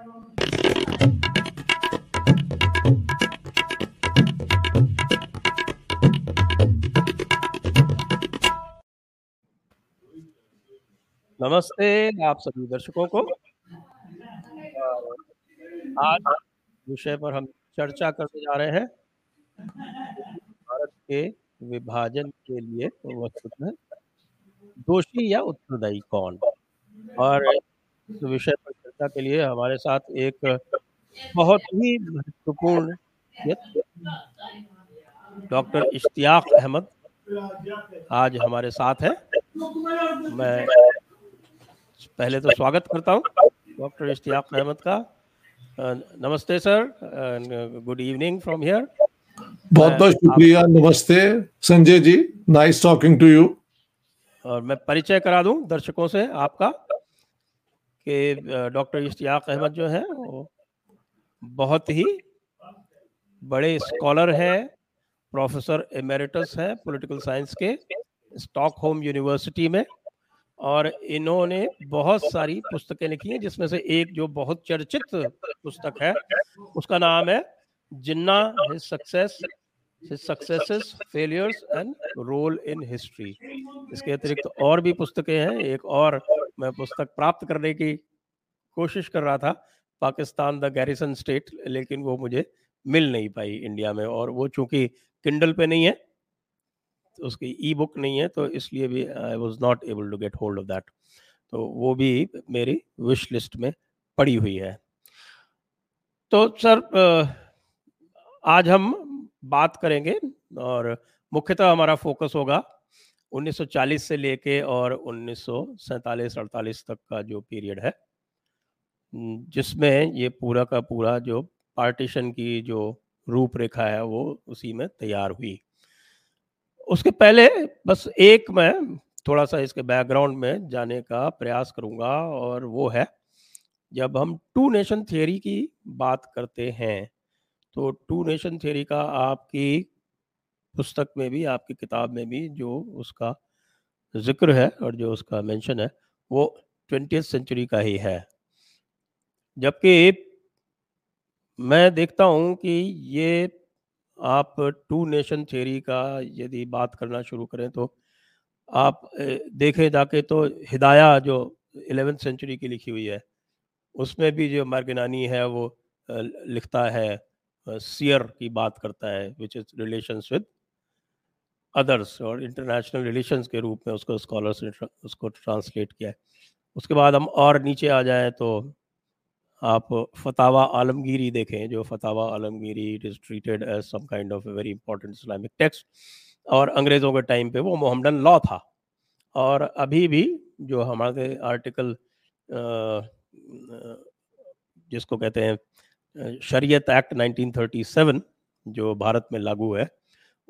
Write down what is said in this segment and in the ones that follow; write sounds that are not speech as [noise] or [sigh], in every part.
नमस्ते आप सभी दर्शकों को। आज विषय पर हम चर्चा करने जा रहे हैं। भारत के विभाजन के लिए दोषी या उत्तरदायी कौन? और इस विषय पर चर्चा के लिए हमारे साथ एक बहुत ही महत्वपूर्ण डॉक्टर इश्तियाक अहमद आज हमारे साथ है। मैं पहले तो स्वागत करता हूँ डॉक्टर इश्तियाक अहमद का। नमस्ते sir good evening from here. बहुत बहुत शुक्रिया नमस्ते। Sanjay ji nice talking to you. और मैं परिचय करा दूँ दर्शकों से आपका। कि डॉक्टर इश्तियाक अहमद जो है वो बहुत ही बड़े स्कॉलर हैं प्रोफेसर एमेरिटस है पॉलिटिकल साइंस के स्टॉकहोम यूनिवर्सिटी में और इन्होंने बहुत सारी पुस्तकें लिखी हैं जिसमें से एक जो बहुत चर्चित पुस्तक है उसका नाम है Jinnah his success his successes failures and role in history. इसके अतिरिक्त और भी पुस्तकें हैं एक और मैं पुस्तक प्राप्त करने की कोशिश कर रहा था, पाकिस्तान द गैरिसन स्टेट, लेकिन वो मुझे मिल नहीं पाई इंडिया में और वो चूँकि किंडल पे नहीं है तो उसकी ई बुक नहीं है तो इसलिए भी I was not able to get hold of that तो वो भी मेरी विश लिस्ट में पड़ी हुई है। तो सर आज हम बात करेंगे और मुख्यतः हमारा फोकस होगा 1940 से लेके और उन्नीस अड़तालीस तक का जो पीरियड है जिसमें ये पूरा का पूरा जो पार्टीशन की जो रूपरेखा है वो उसी में तैयार हुई। उसके पहले बस एक मैं थोड़ा सा इसके बैकग्राउंड में जाने का प्रयास करूँगा और वो है, जब हम टू नेशन थियोरी की बात करते हैं तो टू नेशन थियोरी का आपकी पुस्तक में भी, आपकी किताब में भी जो उसका ज़िक्र है और जो उसका मेंशन है, वो ट्वेंटी सेंचुरी का ही है। जबकि मैं देखता हूँ कि ये आप टू नेशन थियोरी का यदि बात करना शुरू करें तो आप देखें जाके तो हिदाया जो इलेवेंथ सेंचुरी की लिखी हुई है, उसमें भी जो मार्गनानी है वो लिखता है सियर की बात करता है which is relations with others और इंटरनेशनल रिलेशंस के रूप में उसको स्कॉलर्स ने उसको ट्रांसलेट किया है। उसके बाद हम और नीचे आ जाएँ तो आप फतावा आलमगीरी देखें, जो Fatawa Alamgiri it is treated as some kind of very important Islamic text और अंग्रेज़ों के टाइम पे वो मोहम्मदन लॉ था। और अभी भी जो हमारे आर्टिकल जिसको कहते हैं शरीयत एक्ट 1937 जो भारत में लागू है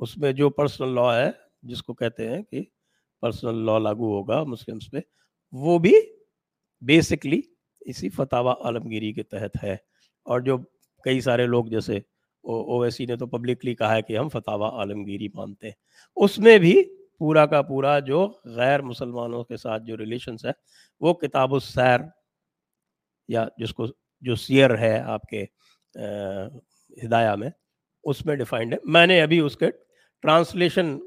उसमें जो पर्सनल लॉ है, जिसको कहते हैं कि पर्सनल लॉ लागू होगा मुस्लिम्स पे, वो भी बेसिकली इसी फतावा आलमगिरी के तहत है। और जो कई सारे लोग, जैसे ओवैसी ने तो पब्लिकली कहा है कि हम फतावा आलमगिरी मानते हैं। उसमें भी पूरा का पूरा जो गैर मुसलमानों के साथ जो रिलेशंस है, वो किताब सैर या जिसको, जो सियर है आपके हिदाया में, उसमें डिफाइंड है। मैंने अभी उसके ट्रांसलेशन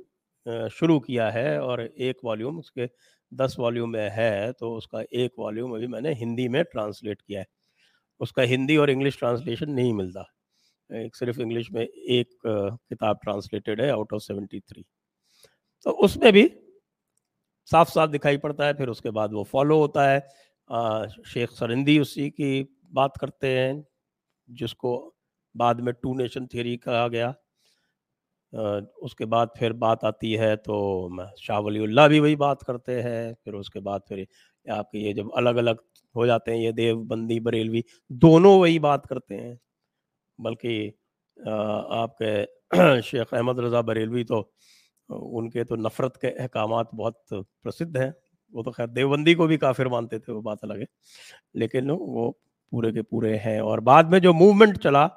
शुरू किया है और एक वॉल्यूम उसके दस वॉल्यूम में है तो उसका एक वॉल्यूम अभी मैंने हिंदी में ट्रांसलेट किया है। उसका हिंदी और इंग्लिश ट्रांसलेशन नहीं मिलता। एक सिर्फ़ इंग्लिश में एक किताब ट्रांसलेटेड है आउट ऑफ़ सेवेंटी थ्री। तो उसमें भी साफ़ साफ़ दिखाई पड़ता है फिर उसके बाद वो फॉलो होता है। आ, शेख सरिंदी उसी की बात करते हैं जिसको बाद में टू नेशन थियरी कहा गया। उसके बाद फिर बात आती है तो शाह भी वही बात करते हैं, फिर उसके बाद फिर आपके ये जब अलग अलग हो जाते हैं, ये देवबंदी, बरेलवी, दोनों वही बात करते हैं। बल्कि आपके [clears throat] शेख अहमद रज़ा बरेलवी तो उनके तो नफ़रत के अहकाम बहुत प्रसिद्ध हैं। वो तो खैर देवबंदी को भी काफिर मानते थे, वो बात अलग है। लेकिन वो पूरे के पूरे हैं और बाद में जो मूवमेंट चला,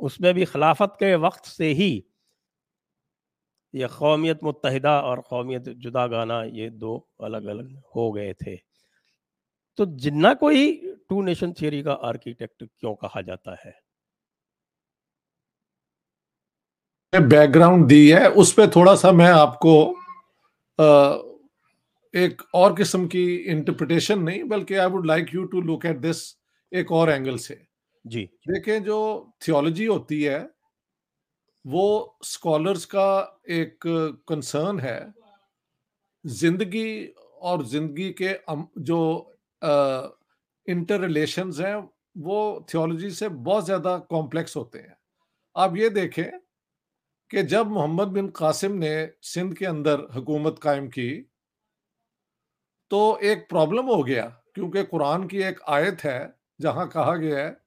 उसमें भी खिलाफत के वक्त से ही ये कौमियत मुतहदा और कौमियत जुदा गाना ये दो अलग अलग हो गए थे। तो जिन्ना कोई टू नेशन थियरी का आर्किटेक्ट क्यों कहा जाता है? बैकग्राउंड दी है उस पर थोड़ा सा मैं आपको आ, एक और किस्म की इंटरप्रिटेशन नहीं बल्कि I would like you to look at this एक और एंगल से। जी। देखें जो थियोलॉजी होती है वो स्कॉलर्स का एक कंसर्न है। ज़िंदगी और ज़िंदगी के जो इंटर रिलेशंस हैं, वो थियोलॉजी से बहुत ज़्यादा कॉम्प्लेक्स होते हैं। आप ये देखें कि जब मोहम्मद बिन कासिम ने सिंध के अंदर हुकूमत कायम की तो एक प्रॉब्लम हो गया, क्योंकि कुरान की एक आयत है, जहाँ कहा गया है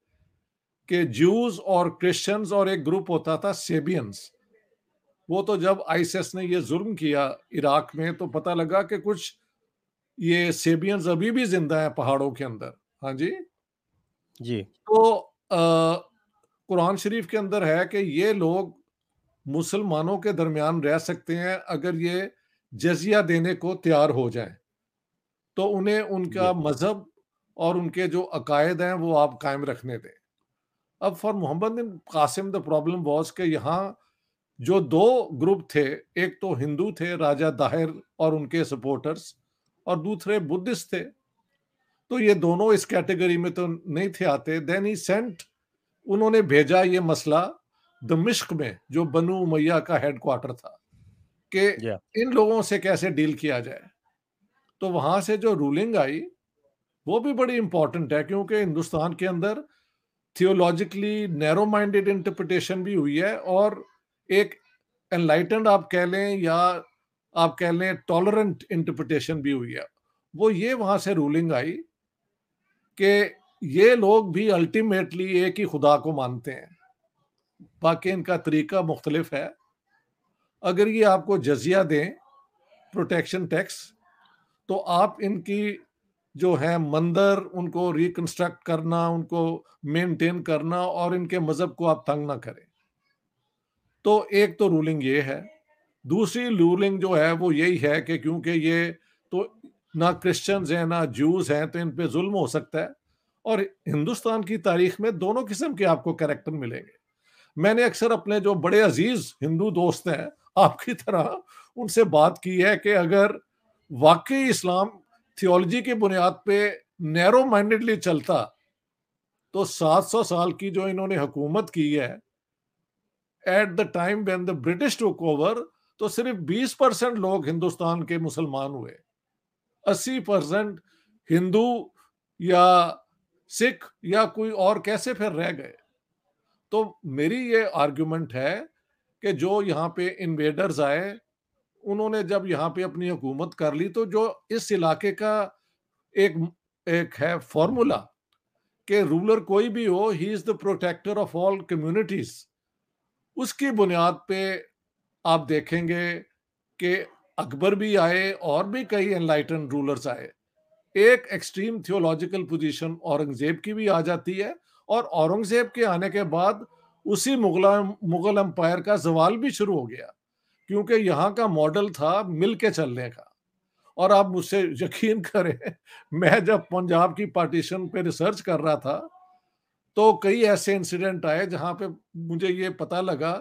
कि जूस और क्रिश्चियंस और एक ग्रुप होता था सेबियंस वो तो जब आईसीएस ने ये जुर्म किया इराक में तो पता लगा कि कुछ ये सेबियंस अभी भी ज़िंदा है पहाड़ों के अंदर। हाँ जी? जी। तो कुरान शरीफ के अंदर है कि ये लोग मुसलमानों के दरमियान रह सकते हैं अगर ये जजिया देने को तैयार हो जाए। तो उन्हें उनका मज़हब और उनके जो अकायद हैं वो आप कायम रखने दें। अब for Muhammad bin Qasim the problem was के यहाँ जो दो ग्रुप थे एक तो हिंदू थे राजा दाहिर और उनके सपोर्टर्स और दूसरे बुद्धिस्ट थे। तो ये दोनों इस कैटेगरी में तो नहीं थे आते। देन ही सेंट उन्होंने भेजा ये मसला दमिश्क में जो बनु उमैया का हेडक्वार्टर था कि yeah. इन लोगों से कैसे डील किया जाए। तो वहाँ से जो रूलिंग आई वो भी बड़ी इंपॉर्टेंट है क्योंकि हिंदुस्तान के अंदर थियोलॉजिकली नैरो माइंडेड इंटरप्रिटेशन भी हुई है और एक एनलाइटेंड आप कह लें या आप कह लें टॉलरेंट इंटरप्रिटेशन भी हुई है। वो ये वहाँ से रूलिंग आई कि ये लोग भी अल्टीमेटली एक ही खुदा को मानते हैं। बाकी इनका तरीका मुख्तलिफ़ है। अगर ये आपको जजिया दें प्रोटेक्शन टैक्स तो आप इनकी जो है, मंदिर उनको रिकंस्ट्रक्ट करना, उनको मेंटेन करना और इनके मज़हब को आप तंग ना करें। तो एक तो रूलिंग ये है। दूसरी रूलिंग जो है, वो यही है कि क्योंकि ये तो ना क्रिश्चियंस हैं, ना जूस हैं तो इन पे जुल्म हो सकता है और हिंदुस्तान की तारीख में दोनों किस्म के आपको कैरेक्टर मिलेंगे। मैंने अक्सर अपने जो बड़े अज़ीज़ हिंदू दोस्त हैं, आपकी तरह उनसे बात की है कि अगर वाकई इस्लाम थियोलॉजी की बुनियाद पे नैरो माइंडेडली चलता तो 700 साल की जो इन्होंने हुकूमत की है at the time when the British took over तो सिर्फ़ 20 परसेंट लोग हिंदुस्तान के मुसलमान हुए। 80 परसेंट हिंदू या सिख या कोई और कैसे फिर रह गए? तो मेरी ये आर्ग्यूमेंट है कि जो यहाँ पे इन्वेडर्स आए उन्होंने जब यहाँ पे अपनी हुकूमत कर ली तो जो इस इलाके का एक एक है फॉर्मूला कि रूलर कोई भी हो he is the protector of all communities उसकी बुनियाद पे आप देखेंगे कि अकबर भी आए और भी कई एनलाइटन रूलर्स आए। एक एक्सट्रीम थियोलॉजिकल पोजीशन औरंगज़ेब की भी आ जाती है और औरंगज़ेब के आने के बाद उसी मुगल मुगल एम्पायर का जवाल भी शुरू हो गया। क्योंकि यहाँ का मॉडल था मिल के चलने का। और आप मुझसे यकीन [laughs] करें, मैं जब पंजाब की पार्टीशन पे रिसर्च कर रहा था तो कई ऐसे इंसिडेंट आए जहाँ पे मुझे ये पता लगा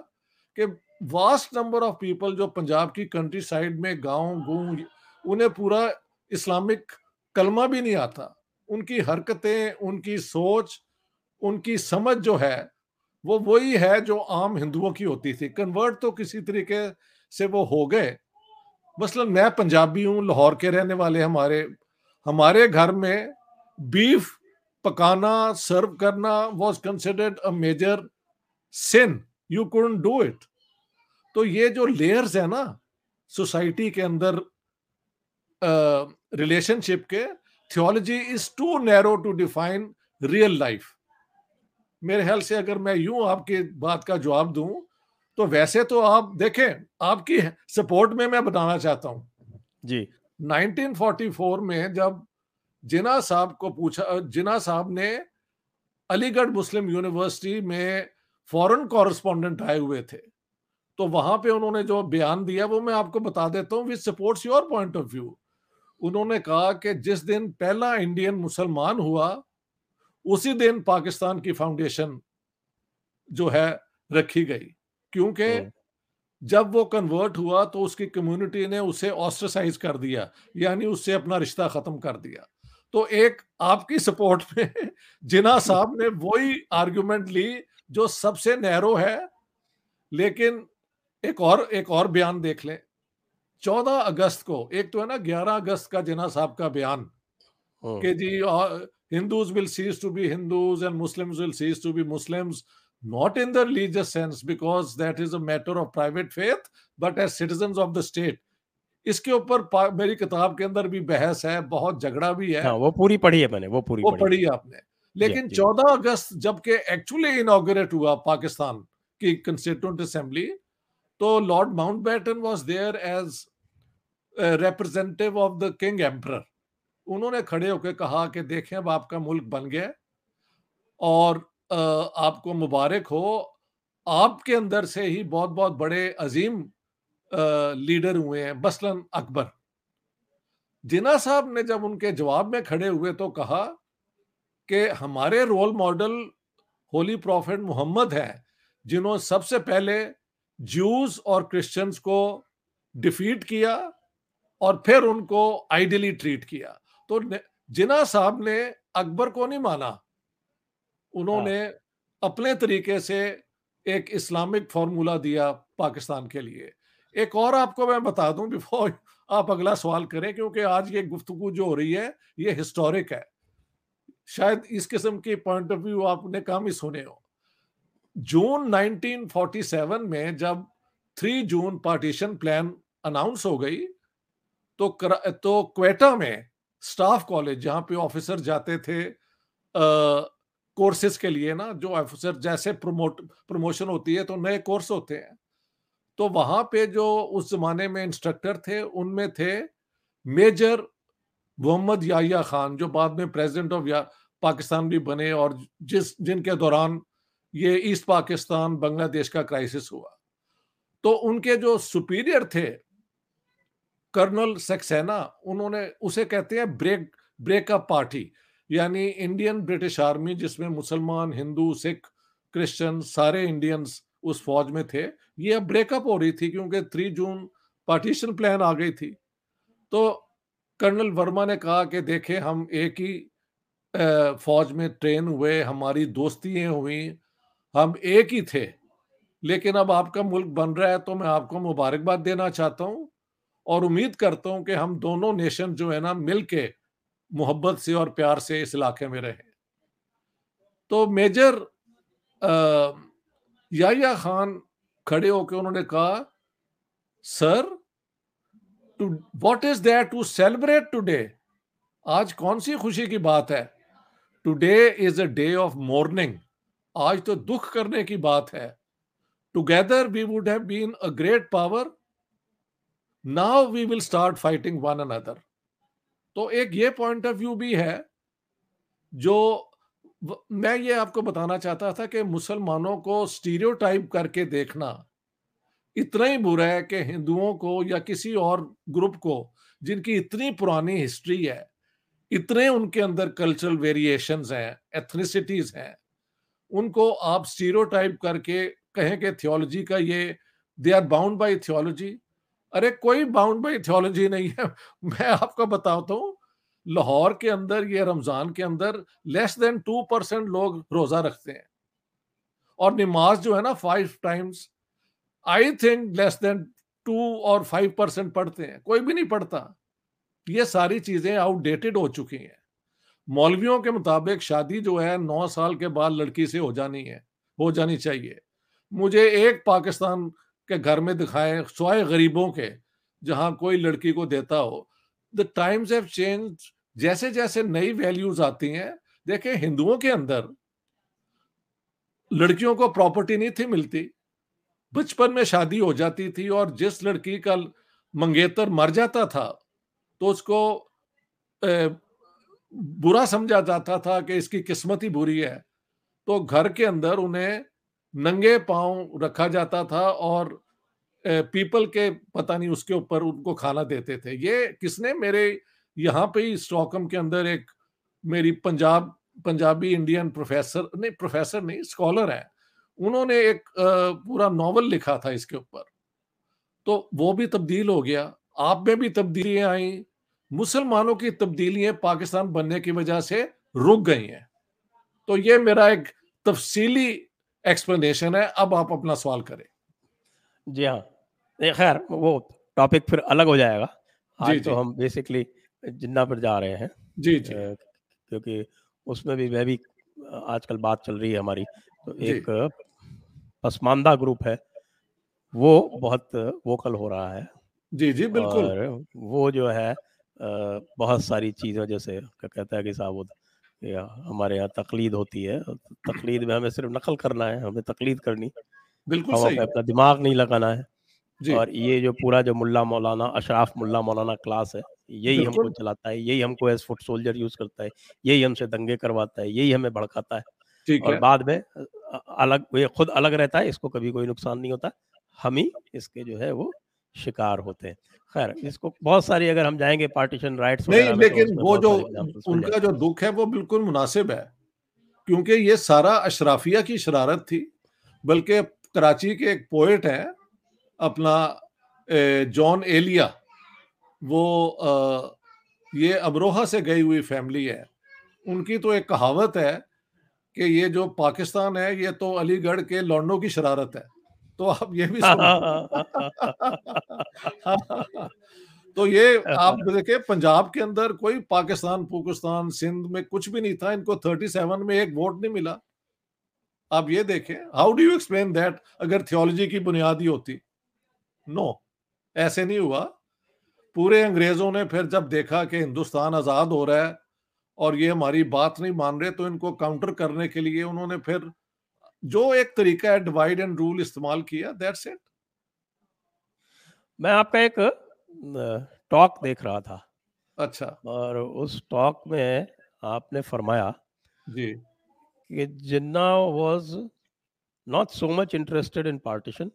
कि वास्ट नंबर ऑफ़ पीपल जो पंजाब की कंट्री साइड में गाँव गूं उन्हें पूरा इस्लामिक कलमा भी नहीं आता। उनकी हरकतें, उनकी सोच, उनकी समझ जो है, वो वही है जो आम हिंदुओं की होती थी। कन्वर्ट तो किसी तरीके से वो हो गए। मसलन मैं पंजाबी हूँ लाहौर के रहने वाले हमारे हमारे घर में बीफ पकाना सर्व करना was considered a major sin you couldn't do it तो ये जो लेयर्स है ना सोसाइटी के अंदर रिलेशनशिप uh, के theology is too narrow to define real life मेरे ख्याल से अगर मैं यूँ आपके बात का जवाब दूँ तो वैसे तो आप देखें आपकी सपोर्ट में मैं बताना चाहता हूँ। जी। 1944 में जब जिना साहब को पूछा जिना साहब ने अलीगढ़ मुस्लिम यूनिवर्सिटी में फॉरेन कॉरेस्पॉन्डेंट आए हुए थे तो वहाँ पे उन्होंने जो बयान दिया वो मैं आपको बता देता हूँ which supports your point of view उन्होंने कहा कि जिस दिन पहला इंडियन मुसलमान हुआ उसी दिन पाकिस्तान की फाउंडेशन जो है रखी गई। क्योंकि हम्म। जब वो कन्वर्ट हुआ तो उसकी कम्युनिटी ने उसे ऑस्ट्रसाइज कर दिया यानी उससे अपना रिश्ता खत्म कर दिया तो एक आपकी सपोर्ट में [laughs] जिना साहब ने वही आर्गुमेंट ली जो सबसे नैरो है लेकिन एक और एक और बयान देख लें चौदह अगस्त को एक तो है ना ग्यारह अगस्त का जिना साहब का बयान हम्म। कि जी Hindus will cease to be Hindus and Muslims will cease to be Muslims not in the religious sense because that is a matter of private faith but as citizens of the state. इसके ऊपर मेरी किताब के अंदर भी बहस है बहुत झगड़ा भी है। हाँ, वो पूरी पढ़ी है मैंने वो पूरी वो पढ़ी है। आपने। लेकिन 14 अगस्त जबकि एक्चुअली इनॉग्रेट हुआ पाकिस्तान की कंस्टिट्यूंट असेंबली तो Lord Mountbatten was there as representative of the king emperor उन्होंने खड़े होकर कहा कि देखें अब आपका मुल्क बन गया और आपको मुबारक हो। आपके अंदर से ही बहुत बहुत बड़े अजीम लीडर हुए हैं बसलन अकबर। जिना साहब ने जब उनके जवाब में खड़े हुए तो कहा कि हमारे role model holy prophet Muhammad है जिन्होंने सबसे पहले जूस और क्रिश्चियंस को डिफीट किया और फिर उनको आइडियली ट्रीट किया। तो जिना साहब ने अकबर को नहीं माना। उन्होंने हाँ। अपने तरीके से एक इस्लामिक फॉर्मूला दिया पाकिस्तान के लिए। एक और आपको मैं बता दूँ बिफोर आप अगला सवाल करें क्योंकि आज ये गुफ्तगु जो हो रही है ये हिस्टोरिक है। शायद इस किस्म की पॉइंट ऑफ़ व्यू आपने कम ही सुने हो। जून 1947 में जब 3 जून पार्टीशन प्लान अनाउंस हो गई तो कर, तो क्वेटा में स्टाफ कॉलेज जहाँ पे ऑफिसर जाते थे कोर्सेज के लिए ना, जो ऑफिसर जैसे प्रमोट प्रमोशन होती है तो नए कोर्स होते हैं। तो वहाँ पे जो उस जमाने में इंस्ट्रक्टर थे, उनमें थे मेजर मोहम्मद याहिया खान, जो बाद में प्रेसिडेंट ऑफ़ पाकिस्तान भी बने और जिस, जिनके दौरान ये ईस्ट पाकिस्तान बांग्लादेश का क्राइसिस हुआ। तो उनके जो सुपीरियर थे कर्नल सक्सेना उन्होंने उसे कहते हैं ब्रेक ब्रेकअप पार्टी यानी इंडियन ब्रिटिश आर्मी जिसमें मुसलमान, हिंदू, सिख क्रिश्चियन सारे इंडियंस उस फौज में थे। ये अब ब्रेकअप हो रही थी क्योंकि थ्री जून पार्टीशन प्लान आ गई थी। तो कर्नल वर्मा ने कहा कि देखें, हम एक ही फौज में ट्रेन हुए, हमारी दोस्तियाँ हुई, हम एक ही थे। लेकिन अब आपका मुल्क बन रहा है तो मैं आपको मुबारकबाद देना चाहता हूँ और उम्मीद करता हूँ कि हम दोनों नेशन जो है ना मिल के मोहब्बत से और प्यार से इस इलाके में रहे। तो मेजर याया खान खड़े होकर उन्होंने कहा, sir to what is that to celebrate today आज कौन सी खुशी की बात है? Today is a day of mourning आज तो दुख करने की बात है। Together we would have been a great power now we will start fighting one another तो एक ये पॉइंट ऑफ़ व्यू भी है, जो मैं ये आपको बताना चाहता था कि मुसलमानों को स्टीरियोटाइप करके देखना इतना ही बुरा है कि हिंदुओं को या किसी और ग्रुप को, जिनकी इतनी पुरानी हिस्ट्री है, इतने उनके अंदर कल्चरल वेरिएशंस हैं एथनिसिटीज हैं, उनको आप स्टीरियोटाइप करके कहें कि थियोलॉजी का ये they are bound by theology अरे कोई बाउंड बाई थियोलॉजी नहीं है। [laughs] मैं आपको बताता हूँ, लाहौर के अंदर ये रमज़ान के अंदर लेस देन टू परसेंट लोग रोजा रखते हैं। और नमाज़ जो है ना five times I think less than two और फाइव परसेंट पढ़ते हैं। कोई भी नहीं पढ़ता। ये सारी चीज़ें आउटडेटेड हो चुकी हैं। मौलवियों के मुताबिक शादी जो है नौ साल के बाद लड़की से हो जानी है, हो जानी चाहिए। मुझे एक पाकिस्तान के घर में दिखाएँ सोए गरीबों के जहाँ कोई लड़की को देता हो। द टाइम्स हैव चेंज जैसे जैसे नई वैल्यूज़ आती हैं देखें हिंदुओं के अंदर लड़कियों को प्रॉपर्टी नहीं थी मिलती। बचपन में शादी हो जाती थी और जिस लड़की का मंगेतर मर जाता था तो उसको ए, बुरा समझा जाता था कि इसकी किस्मत ही बुरी है। तो घर के अंदर उन्हें नंगे पाँव रखा जाता था और पीपल के पता नहीं उसके ऊपर उनको खाना देते थे। ये किसने मेरे यहाँ पे ही स्टॉकम के अंदर एक मेरी पंजाब, पंजाबी इंडियन प्रोफेसर, नहीं प्रोफेसर नहीं, स्कॉलर है। उन्होंने एक पूरा नॉवल लिखा था इसके ऊपर। तो वो भी तब्दील हो गया। आप में भी तब्दीलियाँ आई। मुसलमानों की तब्दीलियाँ पाकिस्तान बनने की वजह से रुक गई हैं। तो ये मेरा एक तफसीली एक्सप्लेनेशन है। अब आप अपना सवाल करें। जी हाँ। खैर वो टॉपिक फिर अलग हो जाएगा। आज जी, तो जी. हम बेसिकली जिन्ना पर जा रहे हैं जी जी। क्योंकि उसमें भी मैं भी आजकल बात चल रही है हमारी। तो एक पसमानदा ग्रुप है। वो बहुत वोकल हो रहा है। जी जी बिल्कुल। और वो जो है बहुत सारी चीज़ें जैसे कहता है कि साहब या हमारे यहाँ तकलीद होती है। तकलीद में हमें सिर्फ़ नकल करना है हमें तकलीद करनी। बिल्कुल सही। अपना दिमाग नहीं लगाना है। और ये जो पूरा जो मुल्ला मौलाना अशराफ मुल्ला मौलाना क्लास है यही हमको चलाता है यही हमको एज फुट सोल्जर यूज़ करता है यही हमसे दंगे करवाता है यही हमें भड़काता है। और बाद में अलग ये खुद अलग रहता है इसको कभी कोई नुकसान नहीं होता हम ही इसके जो है वो शिकार होते हैं। खैर इसको बहुत सारी अगर हम जाएँगे पार्टीशन राइट्स नहीं तो लेकिन तो वो जो उनका जो दुख है वो बिल्कुल मुनासिब है क्योंकि ये सारा अशराफिया की शरारत थी बल्कि कराची के एक पोएट हैं अपना जॉन एलिया वो ये अमरोहा से गई हुई फैमिली है। उनकी तो एक कहावत है कि ये जो पाकिस्तान है ये तो अलीगढ़ के लौंडों की शरारत है। तो आप ये भी [laughs] तो ये आप [laughs] देखे पंजाब के अंदर कोई पाकिस्तान पाकिस्तान सिंध में कुछ भी नहीं था इनको 37 में एक वोट नहीं मिला। आप ये देखें how do you explain that अगर थियोलॉजी की बुनियादी होती? नो ऐसे नहीं हुआ। पूरे अंग्रेज़ों ने फिर जब देखा कि हिंदुस्तान आज़ाद हो रहा है और ये हमारी बात नहीं मान रहे तो इनको काउंटर करने के लिए उन्होंने फिर जो एक तरीका है डिवाइड एंड रूल इस्तेमाल किया। दैट्स इट मैं आपका एक टॉक देख रहा था। अच्छा। और उस टॉक में आपने फरमाया जी। कि Jinnah was not so much interested in partition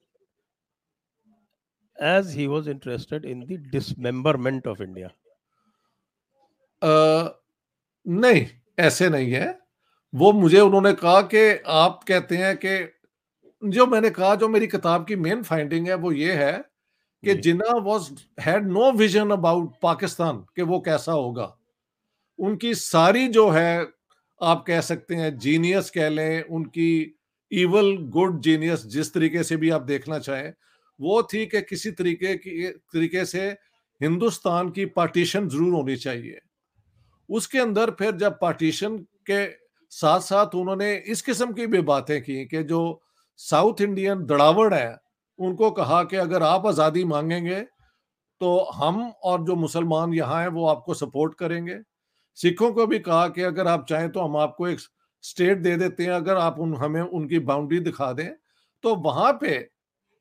as he was interested in the dismemberment of India? uh, नहीं ऐसे नहीं है। वो मुझे उन्होंने कहा कि आप कहते हैं कि जो मैंने कहा जो मेरी किताब की मेन फाइंडिंग है वो ये है कि Jinnah was had no vision about Pakistan कि वो कैसा होगा। उनकी सारी जो है आप कह सकते हैं जीनियस कह लें उनकी इवल गुड जीनियस जिस तरीके से भी आप देखना चाहें वो थी कि किसी तरीके की, तरीके से हिंदुस्तान की पार्टीशन ज़रूर होनी चाहिए। उसके अंदर फिर जब पार्टीशन के साथ साथ उन्होंने इस किस्म की भी बातें की कि जो साउथ इंडियन दड़ावड़ है, उनको कहा कि अगर आप आज़ादी मांगेंगे तो हम और जो मुसलमान यहाँ हैं, वो आपको सपोर्ट करेंगे। सिखों को भी कहा कि अगर आप चाहें तो हम आपको एक स्टेट दे देते हैं, अगर आप उन, हमें उनकी बाउंड्री दिखा दें। तो वहाँ पे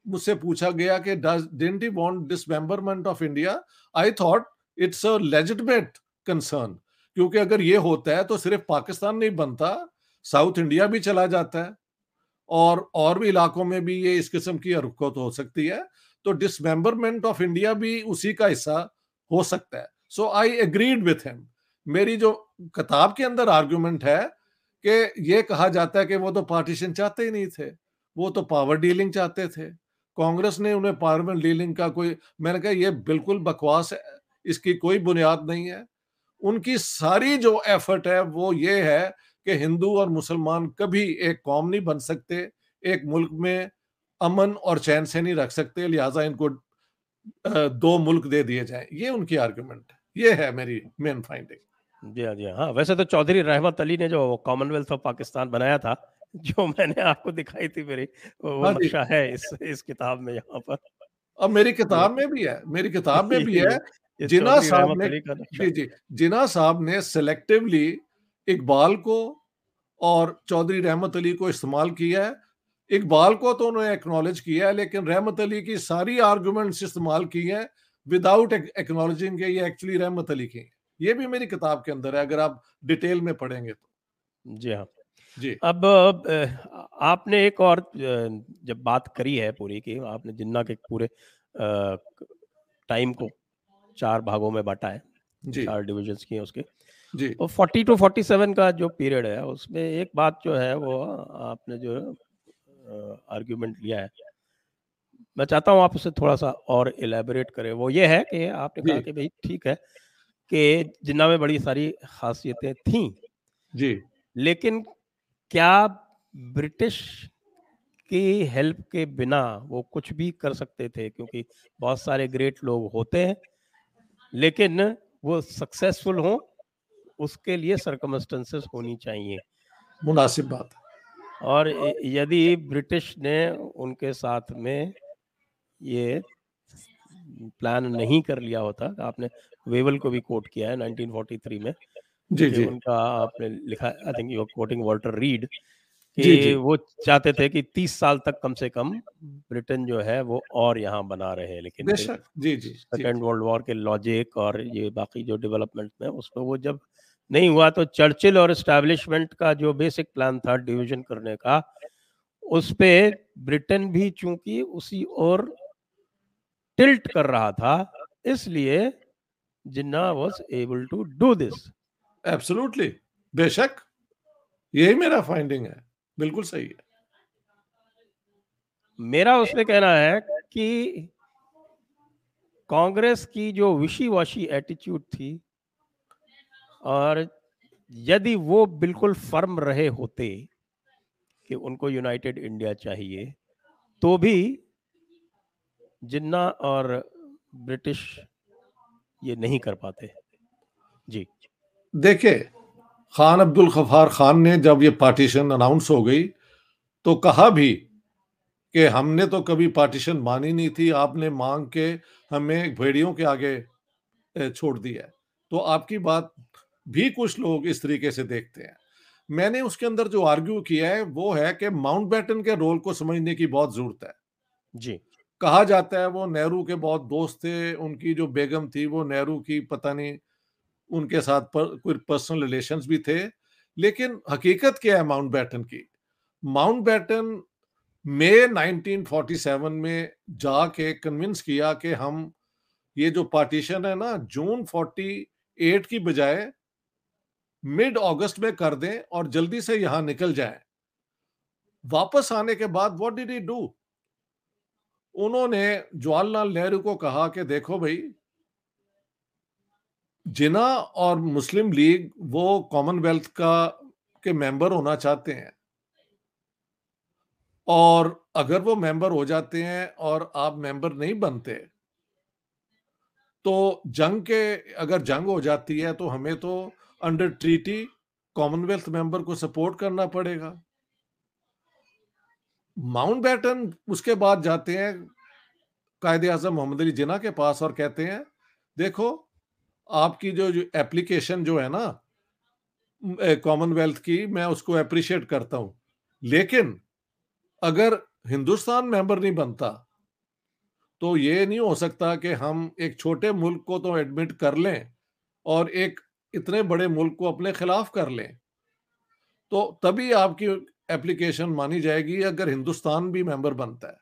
मुझसे पूछा गया कि didn't he want dismemberment of India I thought it's a legitimate concern क्योंकि अगर ये होता है तो सिर्फ़ पाकिस्तान नहीं बनता, साउथ इंडिया भी चला जाता है, और और भी इलाकों में भी ये इस किस्म की हरकत हो सकती है तो डिसमेंबरमेंट ऑफ़ इंडिया भी उसी का हिस्सा हो सकता है। So I agreed with him मेरी जो किताब के अंदर आर्ग्यूमेंट है कि ये कहा जाता है कि वो तो पार्टीशन चाहते ही नहीं थे, वो तो पावर डीलिंग चाहते थे। कांग्रेस ने उन्हें पार्लियामेंट डीलिंग का कोई, मैंने कहा ये बिल्कुल बकवास है, इसकी कोई बुनियाद नहीं है। उनकी सारी जो एफर्ट है, वो ये है कि हिंदू और मुसलमान कभी एक कौम नहीं बन सकते, एक मुल्क में अमन और चैन से नहीं रख सकते, लिहाजा इनको दो मुल्क दे दिए जाए। ये उनकी आर्ग्यूमेंट है। ये है मेरी मेन फाइंडिंग जी हाँ जी हाँ। वैसे तो चौधरी रहमत अली ने जो कॉमनवेल्थ ऑफ़ पाकिस्तान बनाया था जो मैंने आपको दिखाई थी मेरी वो हाँ नक्शा है इस इस किताब में यहाँ पर। अब मेरी किताब में भी है मेरी किताब में भी है। [laughs] जिना साहब ने जी जी जिना साहब ने सेलेक्टिवली इकबाल को और चौधरी रहमत अली को इस्तेमाल किया है। इकबाल को तो उन्होंने एक्नॉलेज किया है लेकिन रहमत अली की सारी आर्गुमेंट्स इस्तेमाल की है विदाउट एक्नॉलेजिंग के ये एक्चुअली रहमत अली की ये भी मेरी किताब के अंदर है अगर आप डिटेल में पढ़ेंगे तो। जी हाँ। जी। अब आपने एक और जब बात करी है पूरी की आपने जिन्ना के पूरे टाइम को चार भागों में बांटा है जी। चार डिविजन्स किए उसके। जी। तो 40 टू 47 का जो पीरियड है उसमें एक बात जो है वो आपने जो आर्ग्यूमेंट लिया है। मैं चाहता हूँ आप उसे थोड़ा सा और इलेबोरेट करें। वो ये है कि आपने कहा कि भाई ठीक है कि जिन्ना में बड़ी सारी खासियतें थीं जी। लेकिन क्या ब्रिटिश की हेल्प के बिना वो कुछ भी कर सकते थे? क्योंकि बहुत सारे ग्रेट लोग होते हैं लेकिन वो सक्सेसफुल हों उसके लिए सरकमस्टेंसेस होनी चाहिए। मुनासिब बात। और यदि ब्रिटिश ने उनके साथ में ये प्लान नहीं कर लिया होता आपने वेवल को भी कोट किया है 1943 में जी जी उनका आपने लिखा I think you quoting Walter Reid कि जी। जी। वो चाहते थे कि 30 साल तक कम से कम ब्रिटेन जो है वो और यहाँ बना रहे लेकिन बेशक। जी जी सेकेंड वर्ल्ड वॉर के लॉजिक और ये बाकी जो डेवलपमेंट में उसमें वो जब नहीं हुआ तो चर्चिल और एस्टैब्लिशमेंट का जो बेसिक प्लान था डिवीज़न करने का उस पे ब्रिटेन भी चूँकि उसी ओर टिल्ट कर रहा था इसलिए Jinnah was able to do this absolutely बेशक, यही मेरा फाइंडिंग है। बिल्कुल सही है। मेरा उसमें कहना है कि कांग्रेस की जो विशी वाशी एटीट्यूड थी और यदि वो बिल्कुल फर्म रहे होते कि उनको यूनाइटेड इंडिया चाहिए तो भी जिन्ना और ब्रिटिश ये नहीं कर पाते। जी। देखिए खान अब्दुल गफ्फार खान ने जब ये पार्टीशन अनाउंस हो गई तो कहा भी कि हमने तो कभी पार्टीशन मानी नहीं थी आपने मांग के हमें भेड़ियों के आगे छोड़ दिया है। तो आपकी बात भी कुछ लोग इस तरीके से देखते हैं। मैंने उसके अंदर जो आर्ग्यू किया है वो है कि माउंट बैटन के रोल को समझने की बहुत ज़रूरत है। जी। कहा जाता है वो नेहरू के बहुत दोस्त थे उनकी जो बेगम थी वो नेहरू की पता नहीं उनके साथ पर, कोई पर्सनल रिलेशन भी थे लेकिन हकीकत क्या है माउंट बैटन की? माउंट बैटन मई 1947 में जाके कन्विंस किया कि हम ये जो पार्टीशन है ना जून 48 की बजाय मिड अगस्त में कर दें और जल्दी से यहाँ निकल जाए। वापस आने के बाद व्हाट डिड ही डू उन्होंने जवाहरलाल नेहरू को कहा कि देखो भाई जिना और मुस्लिम लीग वो कॉमनवेल्थ का, के मेंबर होना चाहते हैं। और अगर वो मेंबर हो जाते हैं और आप मेंबर नहीं बनते तो जंग के, अगर जंग हो जाती है तो हमें तो अंडर ट्रीटी कॉमनवेल्थ मेंबर को सपोर्ट करना पड़ेगा। माउंट बैटन उसके बाद जाते हैं, कायदे आज़म मोहम्मद अली जिना के पास और कहते हैं, देखो आपकी जो एप्लीकेशन जो है ना कॉमनवेल्थ की, मैं उसको अप्रिशिएट करता हूँ। लेकिन अगर हिंदुस्तान मेंबर नहीं बनता तो ये नहीं हो सकता कि हम एक छोटे मुल्क को तो एडमिट कर लें और एक इतने बड़े मुल्क को अपने खिलाफ कर लें। तो तभी आपकी एप्लीकेशन मानी जाएगी अगर हिंदुस्तान भी मेंबर बनता है।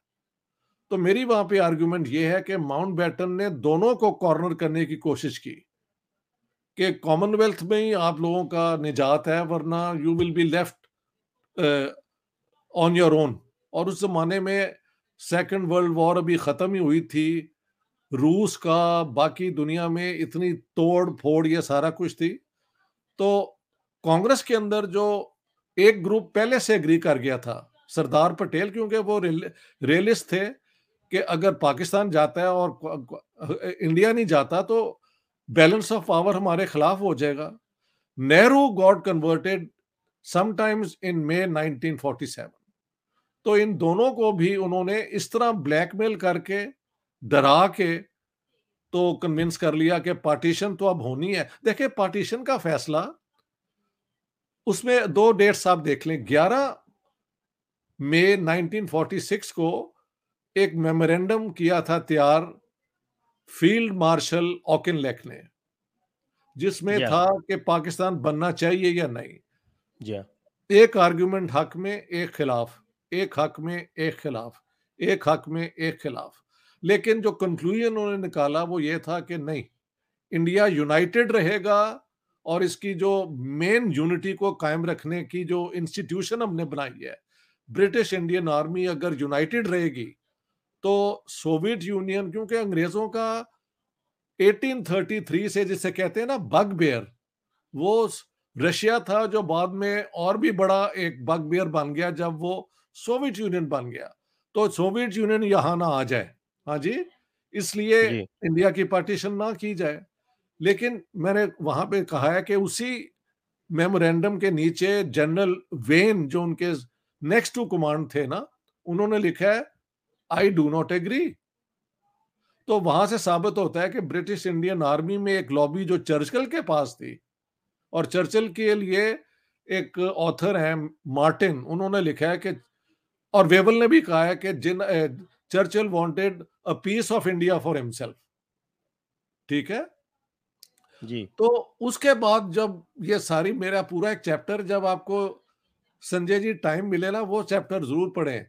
तो मेरी वहाँ पे आर्गुमेंट ये है कि माउंट बैटन ने दोनों को कॉर्नर करने की कोशिश की। कि कॉमनवेल्थ में ही आप लोगों का निजात है, वरना you will be left on your own और उस जमाने में सेकेंड वर्ल्ड वॉर अभी खत्म ही हुई थी। रूस का, बाकी दुनिया में इतनी तोड़ फोड़, ये सारा कुछ थी। तो कांग्रेस के अंदर जो एक ग्रुप पहले से एग्री कर गया था, सरदार पटेल, क्योंकि वो रेलिस्ट थे कि अगर पाकिस्तान जाता है और इंडिया नहीं जाता तो बैलेंस ऑफ़ पावर हमारे खिलाफ हो जाएगा। Nehru got converted sometimes in May 1947 तो इन दोनों को भी उन्होंने इस तरह ब्लैकमेल करके, डरा के तो कन्विंस कर लिया कि पार्टीशन तो अब होनी है। देखिए पार्टीशन का फैसला, उसमें दो डेट्स आप देख लें। 11 मई 1946 को एक मेमोरेंडम किया था तैयार फ़ील्ड मार्शल ऑकिन लेक ने जिसमें yeah. था कि पाकिस्तान बनना चाहिए या नहीं। जी एक आर्गुमेंट हक में एक खिलाफ एक हक में एक खिलाफ एक हक में एक खिलाफ। लेकिन जो कंक्लूजन उन्होंने निकाला वो ये था कि नहीं इंडिया यूनाइटेड रहेगा और इसकी जो मेन यूनिटी को कायम रखने की जो इंस्टीट्यूशन हमने बनाई है ब्रिटिश इंडियन आर्मी अगर यूनाइटेड रहेगी तो सोवियत यूनियन क्योंकि अंग्रेज़ों का 1833 से जिसे कहते हैं ना बग बेयर वो रशिया था जो बाद में और भी बड़ा एक बग बेयर बन गया जब वो सोवियत यूनियन बन गया। तो सोवियत यूनियन यहाँ ना आ जाए। हाँ जी? इसलिए इंडिया की पार्टीशन ना की जाए। लेकिन मैंने वहाँ पे कहा है कि उसी मेमोरेंडम के नीचे जनरल वेन जो उनके नेक्स्ट टू कमांड थे ना उन्होंने लिखा है आई डू नॉट एग्री तो वहाँ से साबित होता है कि ब्रिटिश इंडियन आर्मी में एक लॉबी जो चर्चिल के पास थी और चर्चिल के लिए एक ऑथर है मार्टिन उन्होंने लिखा है कि और वेवल ने भी कहा है कि जिन Churchill wanted a piece of India for himself ठीक है? जी। तो उसके बाद जब ये सारी मेरा पूरा एक चैप्टर जब आपको संजय जी टाइम मिले ना वो चैप्टर ज़रूर पढ़ें।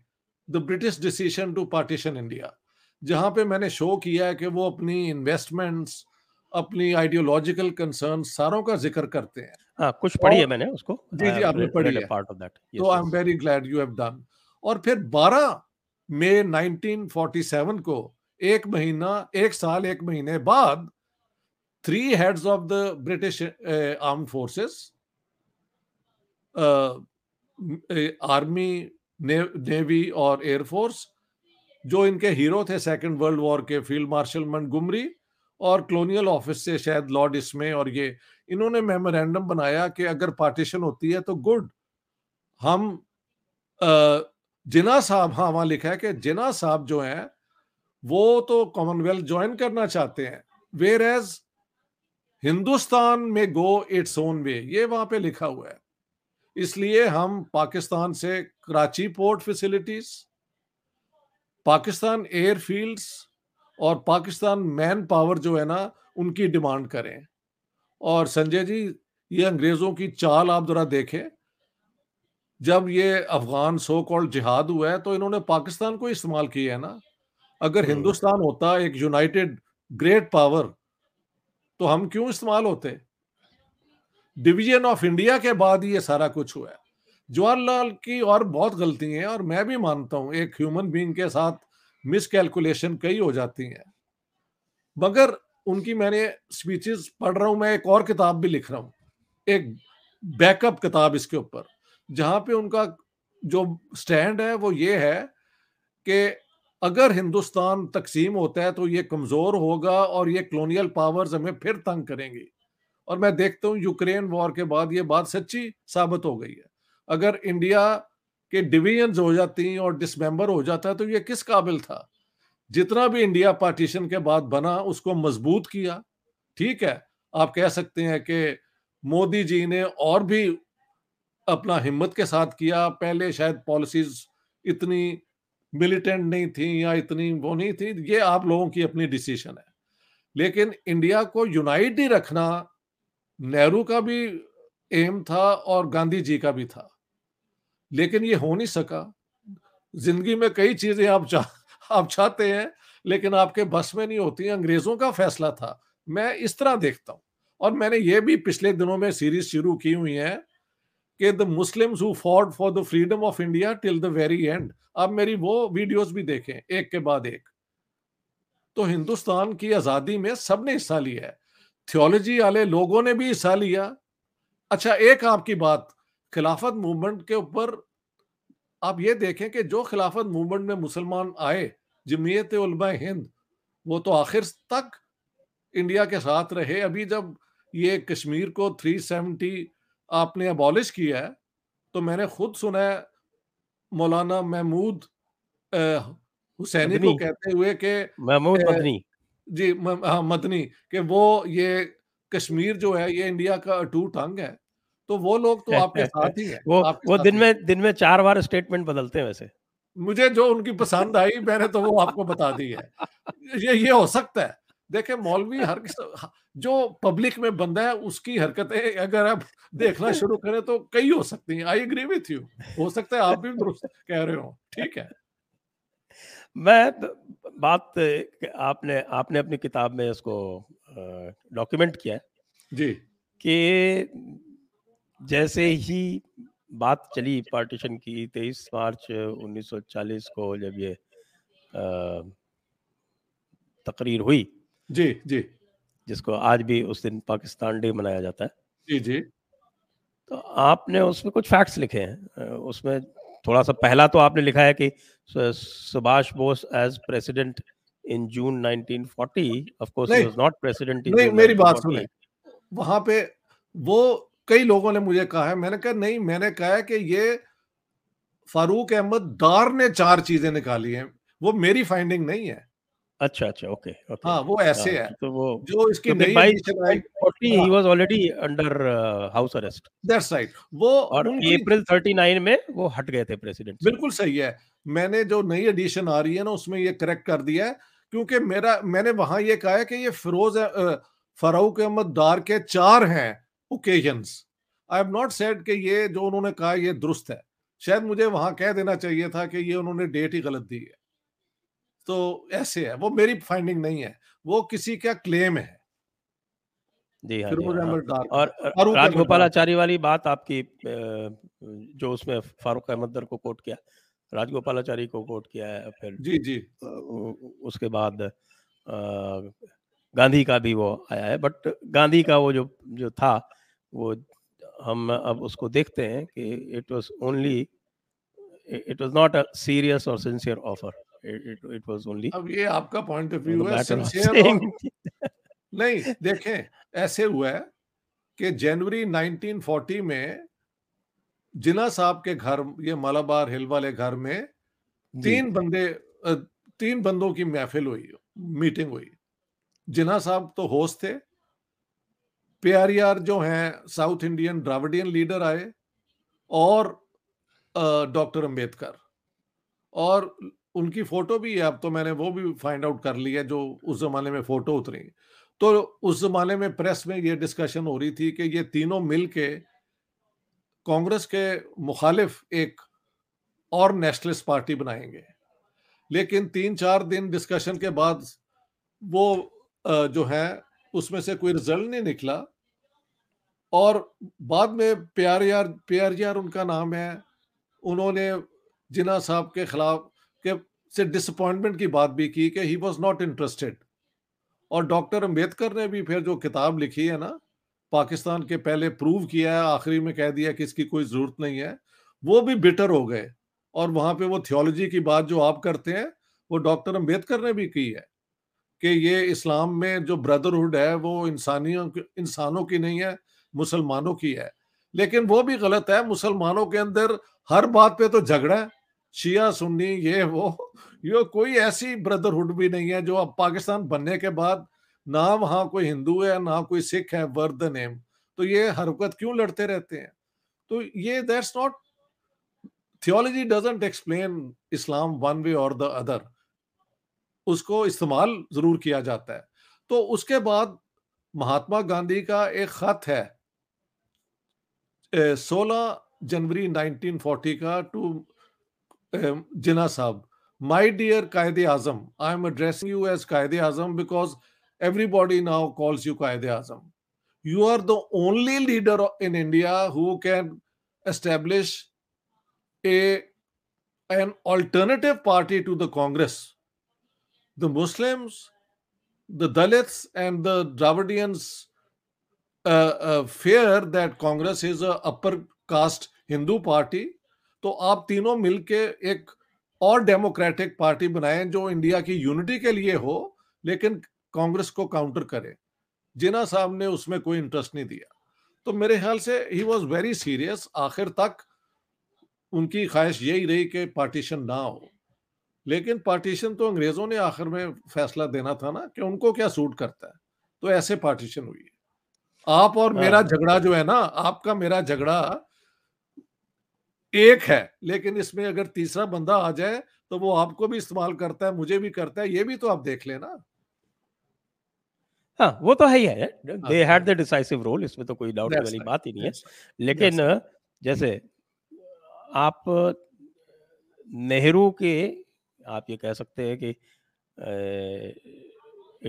The British decision to partition India जहाँ पे मैंने शो किया है कि वो अपनी इन्वेस्टमेंट्स अपनी आइडियोलॉजिकल कंसर्न सारों का ज़िक्र करते हैं। हाँ कुछ पढ़ी है मैंने उसको। जी जी आपने पढ़ी है। पार्ट ऑफ़ दैट तो I am very glad you have done और फिर 12 मई 1947 को एक महीना एक साल एक महीने बाद three heads of the British arm forces army navy और एयरफोर्स जो इनके हीरो थे सेकेंड वर्ल्ड वॉर के फ़ील्ड मार्शल मंटगुमरी और कलोनियल ऑफ़िस से शायद लॉर्ड इसमें और ये, इन्होंने मेमोरेंडम बनाया कि अगर पार्टीशन होती है तो गुड हम जिना साहब हाँ वहाँ लिखा है कि जिना साहब जो हैं, वो तो कॉमनवेल्थ ज्वाइन करना चाहते हैं। वेर एज हिंदुस्तान में गो इट्स ओन वे ये वहाँ पे लिखा हुआ है। इसलिए हम पाकिस्तान से Karachi port facilities Pakistan airfields और पाकिस्तान मैन पावर जो है ना उनकी डिमांड करें। और संजय जी ये अंग्रेज़ों की चाल आप जरा देखें। जब ये अफगान सो कॉल्ड जिहाद हुआ है तो इन्होंने पाकिस्तान को इस्तेमाल किया है ना। अगर हम्म। हिंदुस्तान होता एक यूनाइटेड ग्रेट पावर तो हम क्यों इस्तेमाल होते? डिवीज़न ऑफ़ इंडिया के बाद ये सारा कुछ हुआ है। जवाहरलाल की और बहुत गलती है और मैं भी मानता हूँ, एक ह्यूमन बींग के साथ मिसकैलकुलेशन कई हो जाती हैं। मगर उनकी मैंने स्पीचेस पढ़ रहा हूँ, मैं एक और किताब भी लिख रहा हूँ, एक बैकअप किताब इसके ऊपर, जहाँ पे उनका जो स्टैंड है वो ये है कि अगर हिंदुस्तान तकसीम होता है तो ये कमज़ोर होगा और ये कलोनियल पावर्स हमें फिर तंग करेंगी। और मैं देखता हूँ यूक्रेन वॉर के बाद ये बात सच्ची साबित हो गई है। अगर इंडिया के डिवीज़न हो जाती और डिसमेंबर हो जाता तो ये किस काबिल था? जितना भी इंडिया पार्टीशन के बाद बना, उसको मज़बूत किया। ठीक है, आप कह सकते हैं कि मोदी जी ने और भी अपना हिम्मत के साथ किया। पहले शायद पॉलिसीज़ इतनी मिलिटेंट नहीं थी या इतनी वो नहीं थी, ये आप लोगों की अपनी डिसीज़न है। लेकिन इंडिया को यूनाइट ही रखना नेहरू का भी एम था और गांधी जी का भी था। लेकिन ये हो नहीं सका। ज़िंदगी में कई चीज़ें आप चाह, आप चाहते हैं, लेकिन आपके बस में नहीं होती। अंग्रेज़ों का फैसला था। मैं इस तरह देखता हूँ। और मैंने ये भी पिछले दिनों में सीरीज़ शुरू की हुई है कि the Muslims who for the freedom of India till the very end. आप मेरी वो वीडियोस भी देखें, एक के बाद एक। तो हिंदुस्तान की आज़ादी में सबने हिस्सा लिया है। थियोलॉजी वाले लोगों ने भी हिस्सा लिया। अच्छा एक आपकी बात खिलाफत मूवमेंट के ऊपर आप ये देखें कि जो खिलाफत मूवमेंट में मुसलमान आए जमीयत हिंद वो तो आखिर तक इंडिया के साथ रहे। अभी जब ये कश्मीर को 370 आपने अबॉलिश किया है तो मैंने खुद सुना है मौलाना महमूद हुसैनी को कहते हुए कि महमूद मदनी। जी हाँ मदनी कि वो ये कश्मीर जो है ये इंडिया का अटूट अंग है। तो वो लोग तो आपके साथ ही है वो वो दिन में दिन में चार बार स्टेटमेंट बदलते हैं वैसे। मुझे जो उनकी पसंद आई मैंने तो वो आपको बता दी है। ये ये हो सकता है। देखे मौलवी हर जो पब्लिक में बंदा है उसकी हरकतें अगर आप देखना [laughs] शुरू करें तो कई हो सकती हैं। आई एग्री विथ यू हो सकता है आप भी दुरुस्त कह रहे हो। ठीक है? मैं बात आपने आपने अपनी किताब में इसको डॉक्यूमेंट किया है जी। कि जैसे ही बात चली पार्टीशन की 23 मार्च 1940 को जब ये तकरीर हुई जी जी। जिसको आज भी उस दिन पाकिस्तान डे मनाया जाता है। जी जी। तो आपने उसमें कुछ फैक्ट्स लिखे हैं उसमें थोड़ा सा पहला तो आपने लिखा है कि Subhash Bose as president in June 1940 of course he was not president नहीं मेरी बात सुने वहाँ पे वो कई लोगों ने मुझे कहा है मैंने कहा नहीं मैंने कहा है कि ये फारूक अहमद दार ने चार चीज़ें निकाली हैं वो मेरी फाइंडिंग नहीं है। अच्छा अच्छा ओके ओके हाँ वो ऐसे हाँ, है। तो वो जो इसकी तो नई 40 he was already under house arrest that's right वो और अप्रैल 39 में वो हट गए थे प्रेसिडेंट बिल्कुल सही है। मैंने जो नई एडिशन आ रही है ना उसमें ये करेक्ट कर दिया है क्योंकि मेरा मैंने वहाँ ये कहा है कि ये फिरोज फरूक अहमद दार के चार हैं occasions I have not said कि ये जो उन्होंने कहा ये दुरुस्त है। शायद मुझे वहाँ कह देना चाहिए था कि ये उन्होंने डेट ही गलत दी है। तो ऐसे है वो मेरी फाइंडिंग नहीं है वो किसी का क्लेम है। जी हाँ, जी हाँ। और राजगोपालाचारी वाली बात आपकी जो उसमें फारूक अहमद को कोट किया राजगोपालाचारी को कोट किया है फिर जी जी। उसके बाद गांधी का भी वो आया है बट गांधी का वो जो जो था वो हम अब उसको देखते हैं कि it was only it was not a serious और sincere offer it it was only अब ये आपका पॉइंट ऑफ़ व्यू है सिंसियर [laughs] नहीं देखें ऐसे हुआ है कि जनवरी 1940 में जिना साहब के घर ये मालाबार हिल वाले घर में तीन बंदे तीन बंदों की महफिल हुई मीटिंग हुई। जिना साहब तो होस्ट थे। पेरियार जो हैं साउथ इंडियन द्राविडियन लीडर आए और डॉक्टर अंबेडकर। और उनकी फ़ोटो भी है, अब तो मैंने वो भी फाइंड आउट कर लिया जो उस जमाने में फ़ोटो उतरी। तो उस जमाने में प्रेस में ये डिस्कशन हो रही थी कि ये तीनों मिल के कांग्रेस के मुखालिफ एक और नेशनलिस्ट पार्टी बनाएँगे। लेकिन तीन चार दिन डिस्कशन के बाद वो जो है, उसमें से कोई रिज़ल्ट नहीं निकला। और बाद में प्यार यार प्यार यार उनका नाम है। उन्होंने जिना साहब के खिलाफ से डिसअपॉइंटमेंट की बात भी की कि ही वॉज़ नॉट इंटरेस्टेड और डॉक्टर अंबेडकर ने भी फिर जो किताब लिखी है ना, पाकिस्तान के पहले प्रूव किया है, आखिरी में कह दिया कि इसकी कोई ज़रूरत नहीं है, वो भी बिटर हो गए। और वहाँ पे वो थियोलॉजी की बात जो आप करते हैं, वो डॉक्टर अंबेडकर ने भी की है कि ये इस्लाम में जो ब्रदरहुड है, वो इंसानियों इंसानों की नहीं है, मुसलमानों की है। लेकिन वो भी गलत है, मुसलमानों के अंदर हर बात पे तो झगड़ा है। शिया, सुन्नी, ये, वो ये कोई ऐसी ब्रदरहुड भी नहीं है जो अब पाकिस्तान बनने के बाद ना वहाँ कोई हिंदू है, ना कोई सिख है वर्द नेम तो ये हरकत क्यों लड़ते रहते हैं? तो ये that's not theology doesn't explain Islam one way और द अदर उसको इस्तेमाल ज़रूर किया जाता है। तो उसके बाद महात्मा गांधी का एक खत है 16 जनवरी 1940 का टू जिना साहब। My dear Quaid-e Azam I am addressing you as Quaid-e Azam because everybody now calls you Qaeda Azam. You are the only leader in India who can establish a an alternative party to the Congress. The Muslims, the Dalits, and the Dravidians uh, uh, fear that Congress is a upper caste Hindu party तो आप तीनों मिलके एक और democratic party बनाएँ जो India की unity के लिए हो लेकिन कांग्रेस को काउंटर करे। जिना साहब ने उसमें कोई इंटरेस्ट नहीं दिया। तो मेरे ख्याल से ही वॉज़ वेरी सीरियस आखिर तक उनकी ख्वाहिश यही रही कि पार्टीशन ना हो। लेकिन पार्टीशन तो अंग्रेज़ों ने आखिर में फैसला देना था ना कि उनको क्या सूट करता है। तो ऐसे पार्टीशन हुई है। आप और मेरा हाँ। झगड़ा जो है ना आपका मेरा झगड़ा एक है लेकिन इसमें अगर तीसरा बंदा आ जाए तो वो आपको भी इस्तेमाल करता है मुझे भी करता है ये भी तो आप देख लेना। हाँ वो तो है ही है they had the decisive role इसमें तो कोई डाउट वाली बात ही नहीं है। लेकिन जैसे आप नेहरू के आप ये कह सकते हैं कि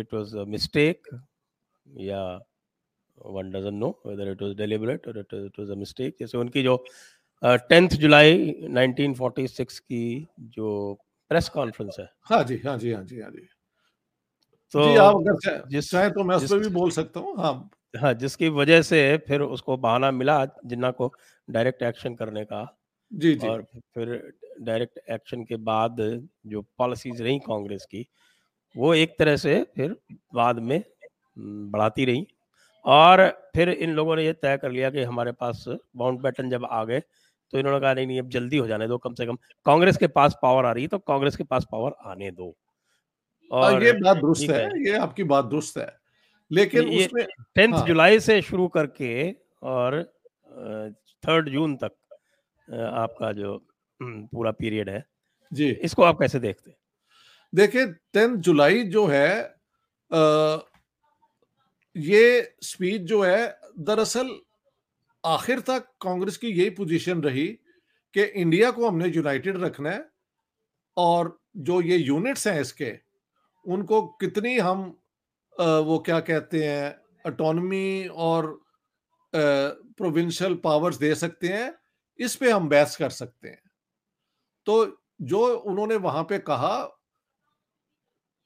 इट वाज अ मिस्टेक या one doesn't know whether it was deliberate और इट वाज अ मिस्टेक जैसे उनकी जो टेंथ जुलाई 1946 की जो प्रेस कॉन्फ्रेंस है। हाँ जी हाँ जी हाँ जी हाँ जी। तो जी आप अगर जिस चाहे तो मैं उस पर भी बोल सकता हूँ हाँ। हाँ जिसकी वजह से फिर उसको बहाना मिला जिन्ना को डायरेक्ट एक्शन करने का जी जी। और फिर डायरेक्ट एक्शन के बाद जो पॉलिसीज़ रही कांग्रेस की वो एक तरह से फिर बाद में बढ़ाती रही। और फिर इन लोगों ने ये तय कर लिया कि हमारे पास बाउंड पैटर्न जब आ गए तो इन्होंने कहा नहीं नहीं अब जल्दी हो जाने दो कम से कम। कांग्रेस के पास पावर आ रही है तो कांग्रेस के पास पावर आने दो। हाँ, और ये बात दुरुस्त है ये आपकी बात दुरुस्त है। लेकिन ये टेंथ हाँ, जुलाई से शुरू करके और थर्ड जून तक आपका जो पूरा पीरियड है जी। इसको आप कैसे देखते हैं? देखिए टेंथ जुलाई जो है आ, ये स्पीच जो है दरअसल आखिर तक कांग्रेस की यही पोजीशन रही कि इंडिया को हमने यूनाइटेड रखना है और जो ये यूनिट्स हैं इसके, उनको कितनी हम वो क्या कहते हैं अटोनमी और प्रोविंशियल पावर्स दे सकते हैं, इस पे हम बहस कर सकते हैं। तो जो उन्होंने वहाँ पे कहा,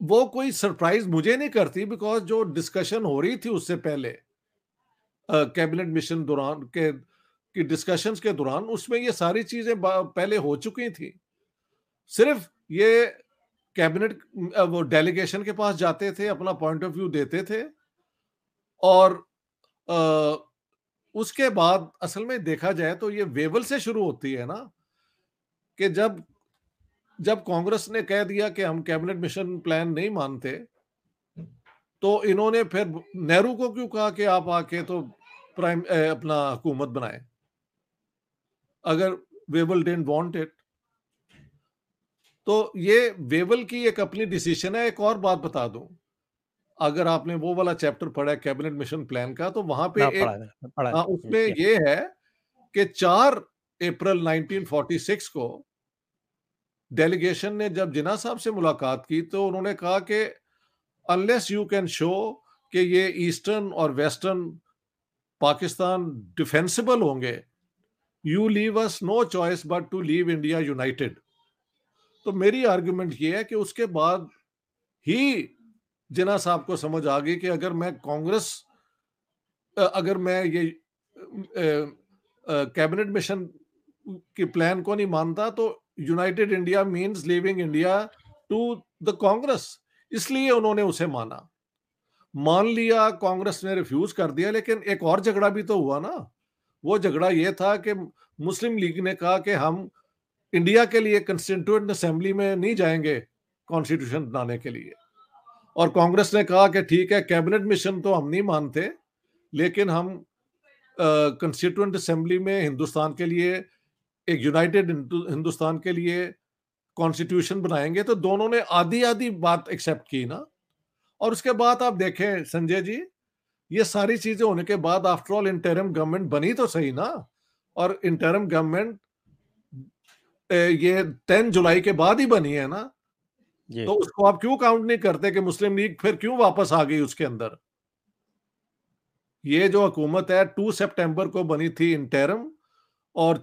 वो कोई सरप्राइज़ मुझे नहीं करती बिकॉज़ जो डिस्कशन हो रही थी उससे पहले कैबिनेट मिशन दौरान के की डिस्कशंस के दौरान उसमें ये सारी चीज़ें पहले हो चुकी थी। सिर्फ़ ये कैबिनेट वो डेलीगेशन के पास जाते थे अपना पॉइंट ऑफ़ व्यू देते थे और आ, उसके बाद असल में देखा जाए तो ये वेवल से शुरू होती है ना कि जब जब कांग्रेस ने कह दिया कि हम कैबिनेट मिशन प्लान नहीं मानते तो इन्होंने फिर नेहरू को क्यों कहा कि आप आके तो प्राइम अपना हुकूमत बनाए। अगर वेबल डेंट वांट इट तो ये वेबल की एक अपनी डिसीज़न है एक और बात बता दूँ। अगर आपने वो वाला चैप्टर पढ़ा है कैबिनेट मिशन प्लान का तो वहाँ पे एक पढ़ा, पढ़ा, हाँ, उसमें ये है कि 4 अप्रैल 1946 को डेलीगेशन ने जब जिना साहब से मुलाकात की तो उन्होंने कहा कि अनलेस यू कैन शो कि ये ईस्टर्न और वेस्टर्न पाकिस्तान डिफेंसिबल होंगे। You leave us no choice but to leave India united तो मेरी आर्ग्यूमेंट ये है कि उसके बाद ही जिना साहब को समझ आ गई कि अगर मैं कांग्रेस अगर मैं ये कैबिनेट मिशन की प्लान को नहीं मानता तो united India means leaving India to the Congress. इसलिए उन्होंने उसे माना। मान लिया कांग्रेस ने रिफ्यूज कर दिया, लेकिन एक और झगड़ा भी तो हुआ ना। वो झगड़ा ये था कि मुस्लिम लीग ने कहा कि हम इंडिया के लिए कंस्टिट्यूंट असेंबली में नहीं जाएँगे कॉन्स्टिट्यूशन बनाने के लिए। और कांग्रेस ने कहा कि ठीक है कैबिनेट मिशन तो हम नहीं मानते, लेकिन हम कंस्टिट्यूंट असेंबली में हिंदुस्तान के लिए, एक यूनाइटेड हिंदुस्तान के लिए कॉन्स्टिट्यूशन बनाएँगे तो दोनों ने आधी आधी बात एक्सेप्ट की ना। और उसके बाद आप देखें संजय जी ये सारी चीज़ें होने के बाद आफ्टर ऑल इंटरम गवर्नमेंट बनी तो सही ना? और इंटरम गवर्नमेंट ये टेन जुलाई के बाद ही बनी है ना? तो उसको आप क्यों काउंट नहीं करते कि मुस्लिम लीग फिर क्यों वापस आ गई उसके अंदर? ये जो हुकूमत है टू सितंबर को बनी थी इंटरम और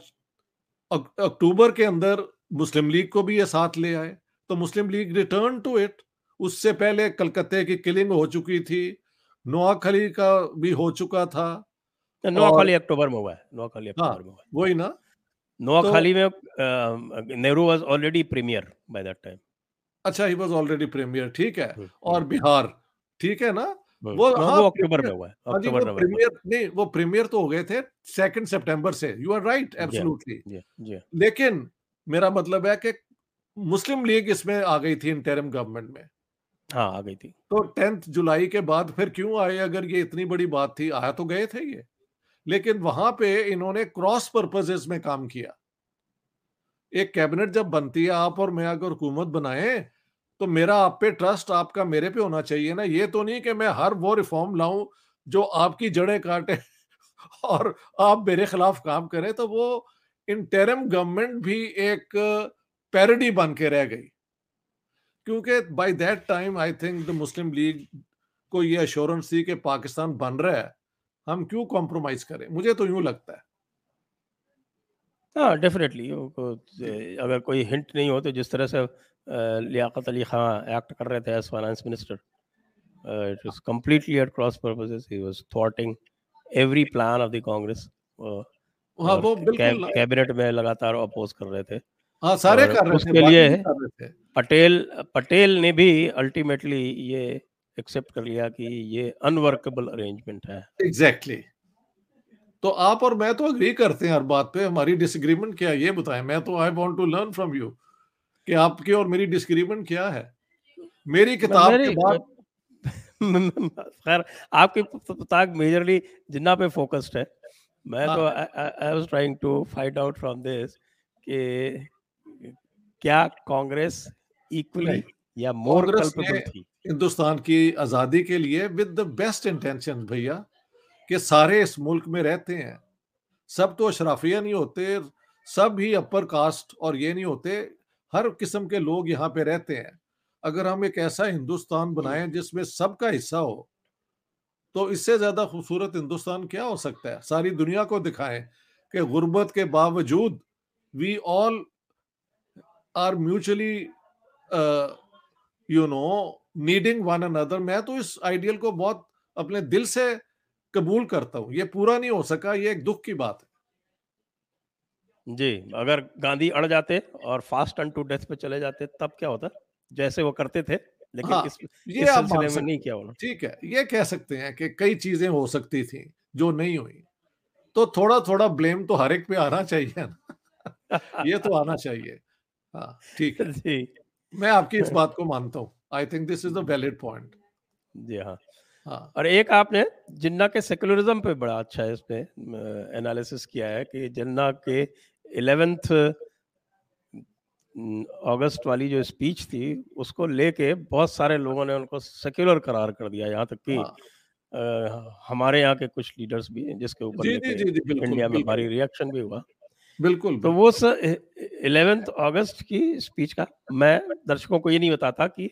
अक्टूबर के अंदर मुस्लिम लीग को भी ये साथ ले आए। तो Muslim League return to it उससे पहले कलकत्ते की किलिंग हो चुकी थी नोआखली का भी हो चुका था नोआखली अक्टूबर में हुआ है नोआखली हाँ, अक्टूबर में हुआ वही ना। नोआखली तो, में Nehru was already premier by that time अच्छा ही वाज ऑलरेडी प्रीमियर ठीक है। हम्म, और हम्म। बिहार ठीक है ना? हम्म, वो हाँ, वो अक्टूबर में हुआ है हाँ अक्टूबर में प्रीमियर नहीं वो प्रीमियर तो हो गए थे सेकंड सितंबर से यू आर राइट एब्सोल्युटली लेकिन मेरा मतलब है कि मुस्लिम लीग इसमें आ गई थी इंटरिम गवर्नमेंट में। हाँ आ गई थी। तो टेंथ जुलाई के बाद फिर क्यों आए? अगर ये इतनी बड़ी बात थी, आया तो गए थे ये। लेकिन वहाँ पे इन्होंने क्रॉस पर्पजेस में काम किया। एक कैबिनेट जब बनती है आप और मैं अगर हुकूमत बनाए तो मेरा आप पे ट्रस्ट आपका मेरे पे होना चाहिए ना। ये तो नहीं कि मैं हर वो रिफॉर्म लाऊं, जो आपकी जड़ें काटे [laughs] और आप मेरे खिलाफ काम करें तो वो इंटरम गवर्नमेंट भी एक पैरडी बन के रह गई। क्योंकि by that time I think the Muslim League को ये अश्योरेंस थी कि पाकिस्तान बन रहा है हम क्यों कॉम्प्रोमाइज करें? मुझे तो यूँ लगता है। हाँ डेफिनेटली अगर कोई हिंट नहीं हो तो जिस तरह से लियाकत अली खान एक्ट कर रहे थे as finance minister it was completely at cross purposes he was thwarting every plan of the Congress हाँ वो बिल्कुल कैबिनेट में लगातार अपोज कर रहे थे। हाँ सारे कर रहे उसके लिए पटेल पटेल ने भी अल्टीमेटली ये एक्सेप्ट कर लिया कि ये अनवर्केबल अरेंजमेंट है। Exactly exactly. तो आप और मैं तो अग्री करते हैं हर बात पे। हमारी डिसग्रीमेंट क्या है ये बताएँ। मैं तो I want to learn from you कि आपकी और मेरी डिसग्रीमेंट क्या है। मेरी किताब के बाद [laughs] खैर आपकी किताब मेजरली जिन्ना पे फोकस्ड है। मैं तो I was trying to find out from this कि क्या कांग्रेस इक्वली या मोर थी? हिंदुस्तान की आज़ादी के लिए विद द बेस्ट इंटेंशन भैया कि सारे इस मुल्क में रहते हैं। सब तो अशराफिया नहीं होते सब ही अपर कास्ट और ये नहीं होते हर किस्म के लोग यहाँ पे रहते हैं। अगर हम एक ऐसा हिंदुस्तान बनाएँ जिसमें सबका हिस्सा हो तो इससे ज़्यादा खूबसूरत हिंदुस्तान क्या हो सकता है? सारी दुनिया को दिखाएँ कि गुर्बत के बावजूद we all are mutually you know needing one another मैं तो इस आइडियल को बहुत अपने दिल से कबूल करता हूँ। ये पूरा नहीं हो सका ये एक दुख की बात है। जी अगर गांधी अड़ जाते और फास्ट एंड टू डेथ पे चले जाते तब क्या होता? जैसे वो करते थे लेकिन हाँ, इस, ये इस सिलसिले में नहीं किया होना ठीक है ये कह सकते हैं कि कई चीज़ें हो सकती थी जो नहीं हुई। तो थोड़ा थोड़ा ब्लेम तो हर एक पे आना चाहिए ना। [laughs] ये तो आना चाहिए। हाँ। ठीक है। जी। मैं आपकी इस [laughs] बात को मानता हूँ। I think this is a valid point जी हाँ। हाँ। और एक आपने जिन्ना के सेकुलरिज्म पे बड़ा अच्छा इस पे एनालिसिस किया है कि जिन्ना के इलेवेंथ अगस्त वाली जो स्पीच थी उसको लेके बहुत सारे लोगों ने उनको सेक्युलर करार कर दिया। यहाँ तक कि हाँ। हमारे यहाँ के कुछ लीडर्स भी हैं जिसके ऊपर इंडिया में भारी रिएक्शन भी हुआ। बिल्कुल तो वो इलेवेंथ अगस्त की स्पीच का मैं दर्शकों को ये नहीं बताता कि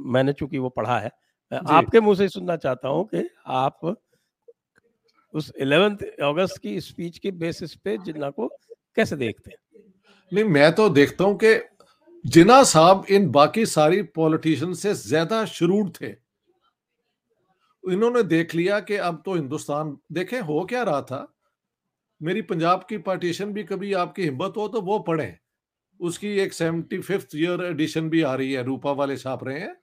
मैंने चूँकि वो पढ़ा है आपके मुँह से सुनना चाहता हूँ कि आप उस इलेवेंथ अगस्त की स्पीच के बेसिस पे जिन्ना को कैसे देखते हैं? नहीं मैं तो देखता हूँ कि जिना साहब इन बाकी सारी पॉलिटिशियन से ज़्यादा शुरू थे। इन्होंने देख लिया कि अब तो हिंदुस्तान देखें हो क्या रहा था? मेरी पंजाब की पार्टीशन भी कभी आपकी हिम्मत हो तो वो पढ़े। उसकी एक सेवेंटी फिफ्थ ईयर एडिशन भी आ रही है, रूपा वाले छाप रहे हैं।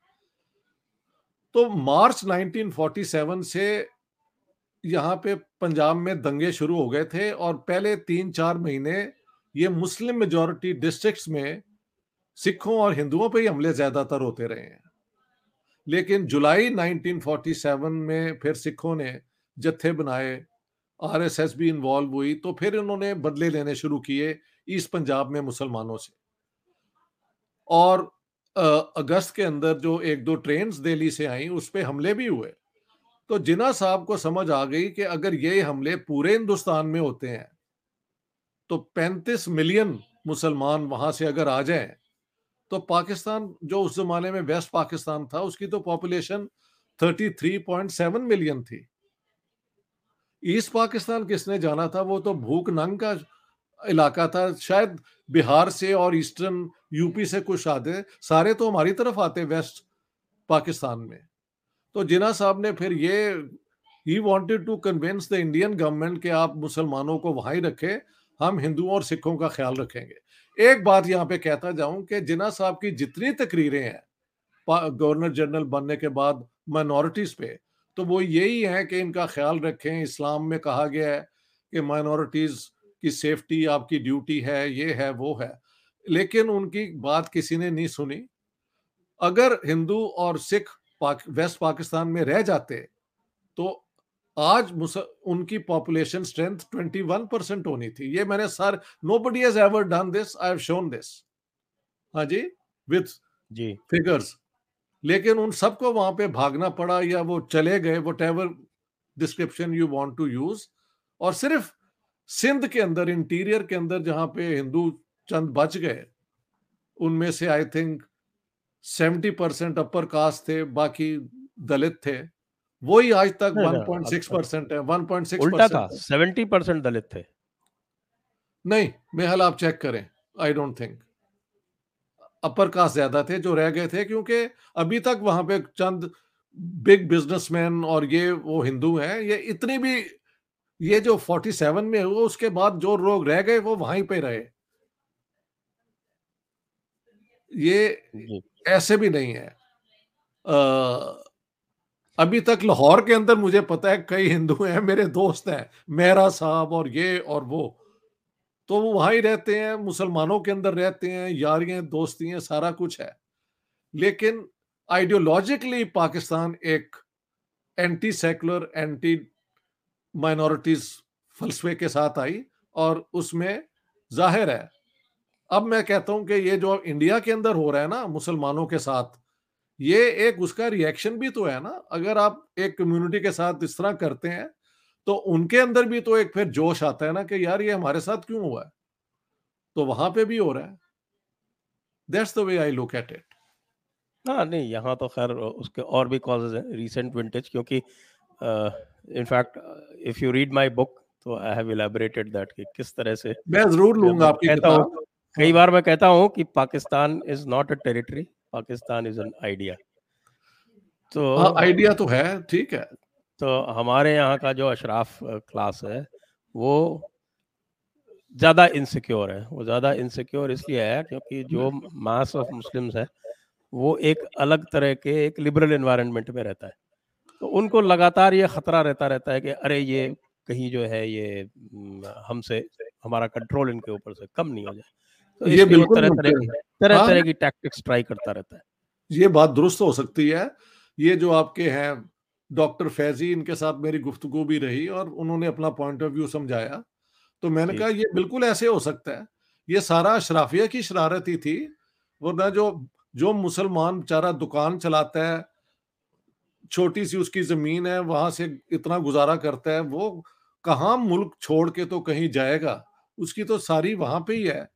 तो मार्च 1947 से यहाँ पे पंजाब में दंगे शुरू हो गए थे और पहले तीन चार महीने ये मुस्लिम मेजोरिटी डिस्ट्रिक्ट्स में सिखों और हिंदुओं पे ही हमले ज़्यादातर होते रहे हैं। लेकिन जुलाई 1947 में फिर सिखों ने जत्थे बनाए आरएसएस भी इन्वॉल्व हुई तो फिर इन्होंने बदले लेने शुरू किए ईस्ट पंजाब में मुसलमानों से। और अगस्त के अंदर जो एक दो ट्रेन दिल्ली से आई, उस पर हमले भी हुए। तो जिना साहब को समझ आ गई कि अगर ये हमले पूरे हिंदुस्तान में होते हैं तो 35 मिलियन मुसलमान वहाँ से अगर आ जाए तो पाकिस्तान जो उस जमाने में वेस्ट पाकिस्तान था, उसकी तो पॉपुलेशन 33.7 मिलियन थी। ईस्ट पाकिस्तान किसने जाना था? वो तो भूख नंग का इलाका था। शायद बिहार से और ईस्टर्न यूपी से कुछ आते। सारे तो हमारी तरफ़ आते वेस्ट पाकिस्तान में। तो जिना साहब ने फिर ये he wanted to convince the Indian government कि आप मुसलमानों को वहाँ ही रखें, हम हिंदुओं और सिखों का ख्याल रखेंगे। एक बात यहाँ पे कहता जाऊँ कि जिना साहब की जितनी तकरीरें हैं गवर्नर जनरल बनने के बाद माइनॉरिटीज पे तो वो यही है कि इनका ख्याल रखें इस्लाम में कहा गया है कि माइनॉरिटीज की सेफ्टी आपकी ड्यूटी है ये है वो है। लेकिन उनकी बात किसी ने नहीं सुनी। अगर हिंदू और सिख पाक, वेस्ट पाकिस्तान में रह जाते तो आज उनकी पॉपुलेशन स्ट्रेंथ 21 परसेंट होनी थी। ये मैंने sir nobody has ever done this I have shown this हाँ जी? With ji. फिगर्स लेकिन उन सबको वहाँ पे भागना पड़ा या वो चले गए whatever description you want to use और सिर्फ़ सिंध के अंदर इंटीरियर के अंदर जहाँ पे हिंदू चंद बच गए उनमें से I think seventy percent upper caste थे बाकी दलित थे। वही आज तक 1.6 परसेंट है 1.6 उल्टा था 70 परसेंट दलित थे। नहीं मेहल आप चेक करें I don't think upper caste ज़्यादा थे जो रह गए थे क्योंकि अभी तक वहाँ पे चंद बिग बिजनेसमैन और ये वो हिंदू हैं ये इतनी भी ये जो 47 में हुआ उसके बाद जो लोग रह गए वो वहीं पे रहे। ये ऐसे भी नहीं है। आ, अभी तक लाहौर के अंदर मुझे पता है कई हिंदू हैं मेरे दोस्त हैं मेहरा साहब और ये और वो। तो वो वहाँ ही रहते हैं, मुसलमानों के अंदर रहते हैं, यारियाँ दोस्तियाँ सारा कुछ है। लेकिन आइडियोलॉजिकली पाकिस्तान एक एंटी सेकुलर एंटी माइनॉरिटीज फलसफे के साथ आई और उसमें ज़ाहिर है, अब मैं कहता हूँ कि ये जो इंडिया के अंदर हो रहा है ना, मुसलमानों के साथ, ये एक उसका रिएक्शन भी तो है ना। अगर आप एक कम्युनिटी के साथ इस तरह करते हैं तो उनके अंदर भी तो एक फिर जोश आता है ना कि यार ये हमारे साथ क्यों हुआ है? तो वहाँ पे भी हो रहा है। That's the way I look at it हाँ नहीं यहाँ तो खैर उसके और भी कॉजेज हैं रीसेंट विंटेज क्योंकि in fact if you read my book तो आई हैव इलैबोरेटेड दैट कि किस तरह से मैं ज़रूर लूँगा आपकी किताब। कई बार मैं कहता हूँ कि Pakistan is not a territory Pakistan is an idea तो आइडिया तो है ठीक है। तो हमारे यहाँ का जो अशराफ क्लास है वो ज़्यादा इनसिक्योर है। वो ज़्यादा इनसिक्योर इसलिए है क्योंकि जो मास ऑफ़ मुस्लिम्स है वो एक अलग तरह के एक लिबरल इन्वायरमेंट में रहता है। तो उनको लगातार ये खतरा रहता रहता है कि अरे ये कहीं जो है ये हमसे हमारा कंट्रोल इनके ऊपर से कम नहीं हो जाए। तो ये बिल्कुल तरह तरह की तरह। तरह की टैक्टिक्स ट्राई करता रहता है। ये बात दुरुस्त हो सकती है। ये जो आपके हैं डॉक्टर फैजी इनके साथ मेरी गुफ्तगु भी रही और उन्होंने अपना पॉइंट ऑफ़ व्यू समझाया। तो मैंने कहा ये बिल्कुल ऐसे हो सकता है। ये सारा अशराफिया की शरारत ही थी वरना जो जो मुसलमान बेचारा दुकान चलाता है छोटी सी उसकी ज़मीन है वहाँ से इतना गुजारा करता है वो कहा मुल्क छोड़ के तो कहीं जाएगा? उसकी तो सारी वहाँ पे ही है।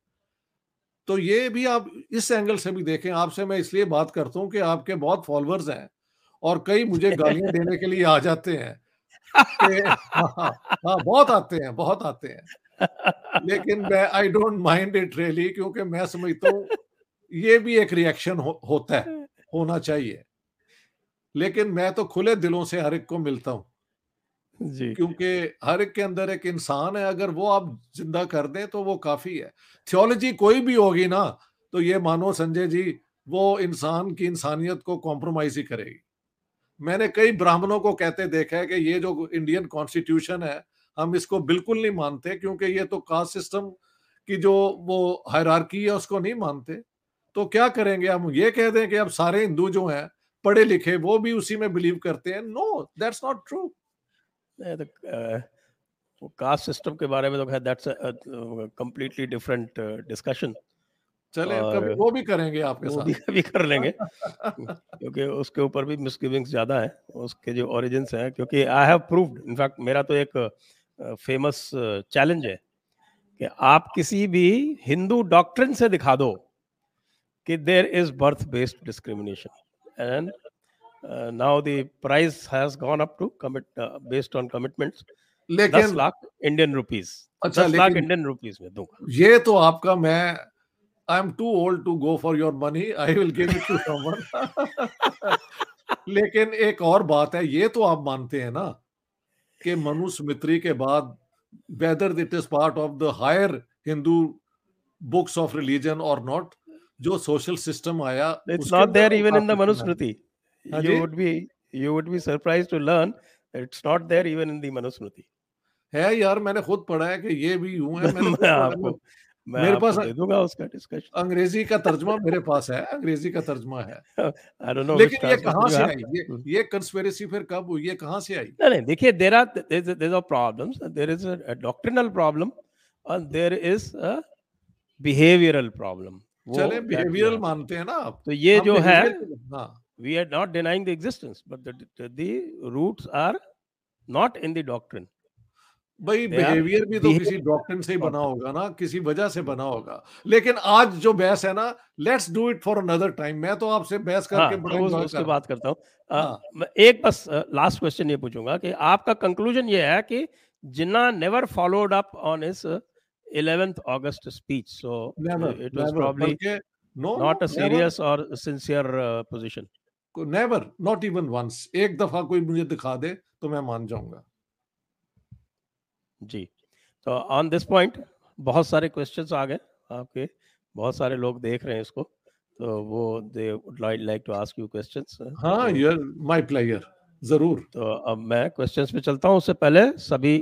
तो ये भी आप इस एंगल से भी देखें आपसे मैं इसलिए बात करता हूँ कि आपके बहुत फॉलोअर्स हैं। और कई मुझे गालियाँ देने के लिए आ जाते हैं। हाँ, हाँ, हाँ बहुत आते हैं बहुत आते हैं। लेकिन मैं I don't mind it really क्योंकि मैं समझता हूँ ये भी एक रिएक्शन हो, होता है होना चाहिए। लेकिन मैं तो खुले दिलों से हर एक को मिलता हूँ। क्योंकि हर एक के अंदर एक इंसान है अगर वो आप ज़िंदा कर दें तो वो काफ़ी है। थियोलॉजी कोई भी होगी ना तो ये मानो संजय जी वो इंसान की इंसानियत को कॉम्प्रोमाइज ही करेगी। मैंने कई ब्राह्मणों को कहते देखा है कि ये जो इंडियन कॉन्स्टिट्यूशन है, हम इसको बिल्कुल नहीं मानते, क्योंकि ये तो कास्ट सिस्टम की जो वो हायरार्की है, उसको नहीं मानते। तो क्या करेंगे? हम ये कह दें कि अब सारे हिंदू जो हैं पढ़े लिखे वो भी उसी में बिलीव करते हैं। No that's not true caste system के बारे में तो दैट्स कंप्लीटली डिफरेंट डिस्कशन चले कभी वो भी करेंगे आपके वो साथ। भी [laughs] कर लेंगे। [laughs] क्योंकि उसके ऊपर भी मिसगिविंग्स ज़्यादा है उसके जो ओरिजिन्स हैं क्योंकि आई हैव प्रूव्ड इनफैक्ट मेरा तो एक फ़ेमस चैलेंज है कि आप किसी भी हिंदू डॉक्ट्रिन से दिखा दो कि there is birth based discrimination and now the price has gone up to commit based on commitments लेकिन लाख इंडियन रुपीस अच्छा लाख इंडियन रुपीस में दूँगा। ये तो आपका मैं am too old to go for your money I will give it to someone लेकिन एक और बात है ये तो आप मानते हैं ना कि मनुस्मृति के बाद whether it is part of the higher Hindu books of religion और नॉट जो सोशल सिस्टम आया it's not there even in the Manusmriti. you would be you would be surprised to learn that it's not there even in the Manusmriti. है यार मैंने खुद पढ़ा है कि ये भी यूँ है मैंने [laughs] मैं आपको मैं मेरे पास दे दूँगा उसका डिस्कशन अंग्रेज़ी का तर्जमा मेरे पास है अंग्रेज़ी का तर्जमा है। आई डोंट नो लेकिन ये कहाँ से आई? ये ये कंस्पिरेसी फिर कब हुई? ये कहाँ से आई? नहीं नहीं देखिए there are there are problems there is a doctrinal problem और there is a behavioural problem चले बिहेवियरल मानते हैं ना आप। तो ये जो है we are not denying the existence but the roots are not in the doctrine भाई बिहेवियर भी तो किसी डॉक्टर से ही बना होगा ना किसी वजह से बना होगा। लेकिन आज जो बहस है ना let's do it for another time मैं तो आपसे बहस करके हाँ, बड़ा उस, कर बात करता हूँ। हाँ. एक बस लास्ट क्वेश्चन ये पूछूँगा कि आपका कंक्लूजन ये है कि Jinnah never followed up on इस 11th August speech so never, it was never, probably no, not no, a serious never. or sincere uh, position never not even once एक दफ़ा कोई मुझे दिखा दे तो मैं मान जाऊँगा। जी। तो ऑन दिस पॉइंट बहुत सारे क्वेश्चंस आ गए आपके। बहुत सारे लोग देख रहे हैं इसको। तो वो they would like to ask you questions हाँ यू आर माय प्लेयर ज़रूर। तो अब मैं क्वेश्चंस पे चलता हूँ। उससे पहले सभी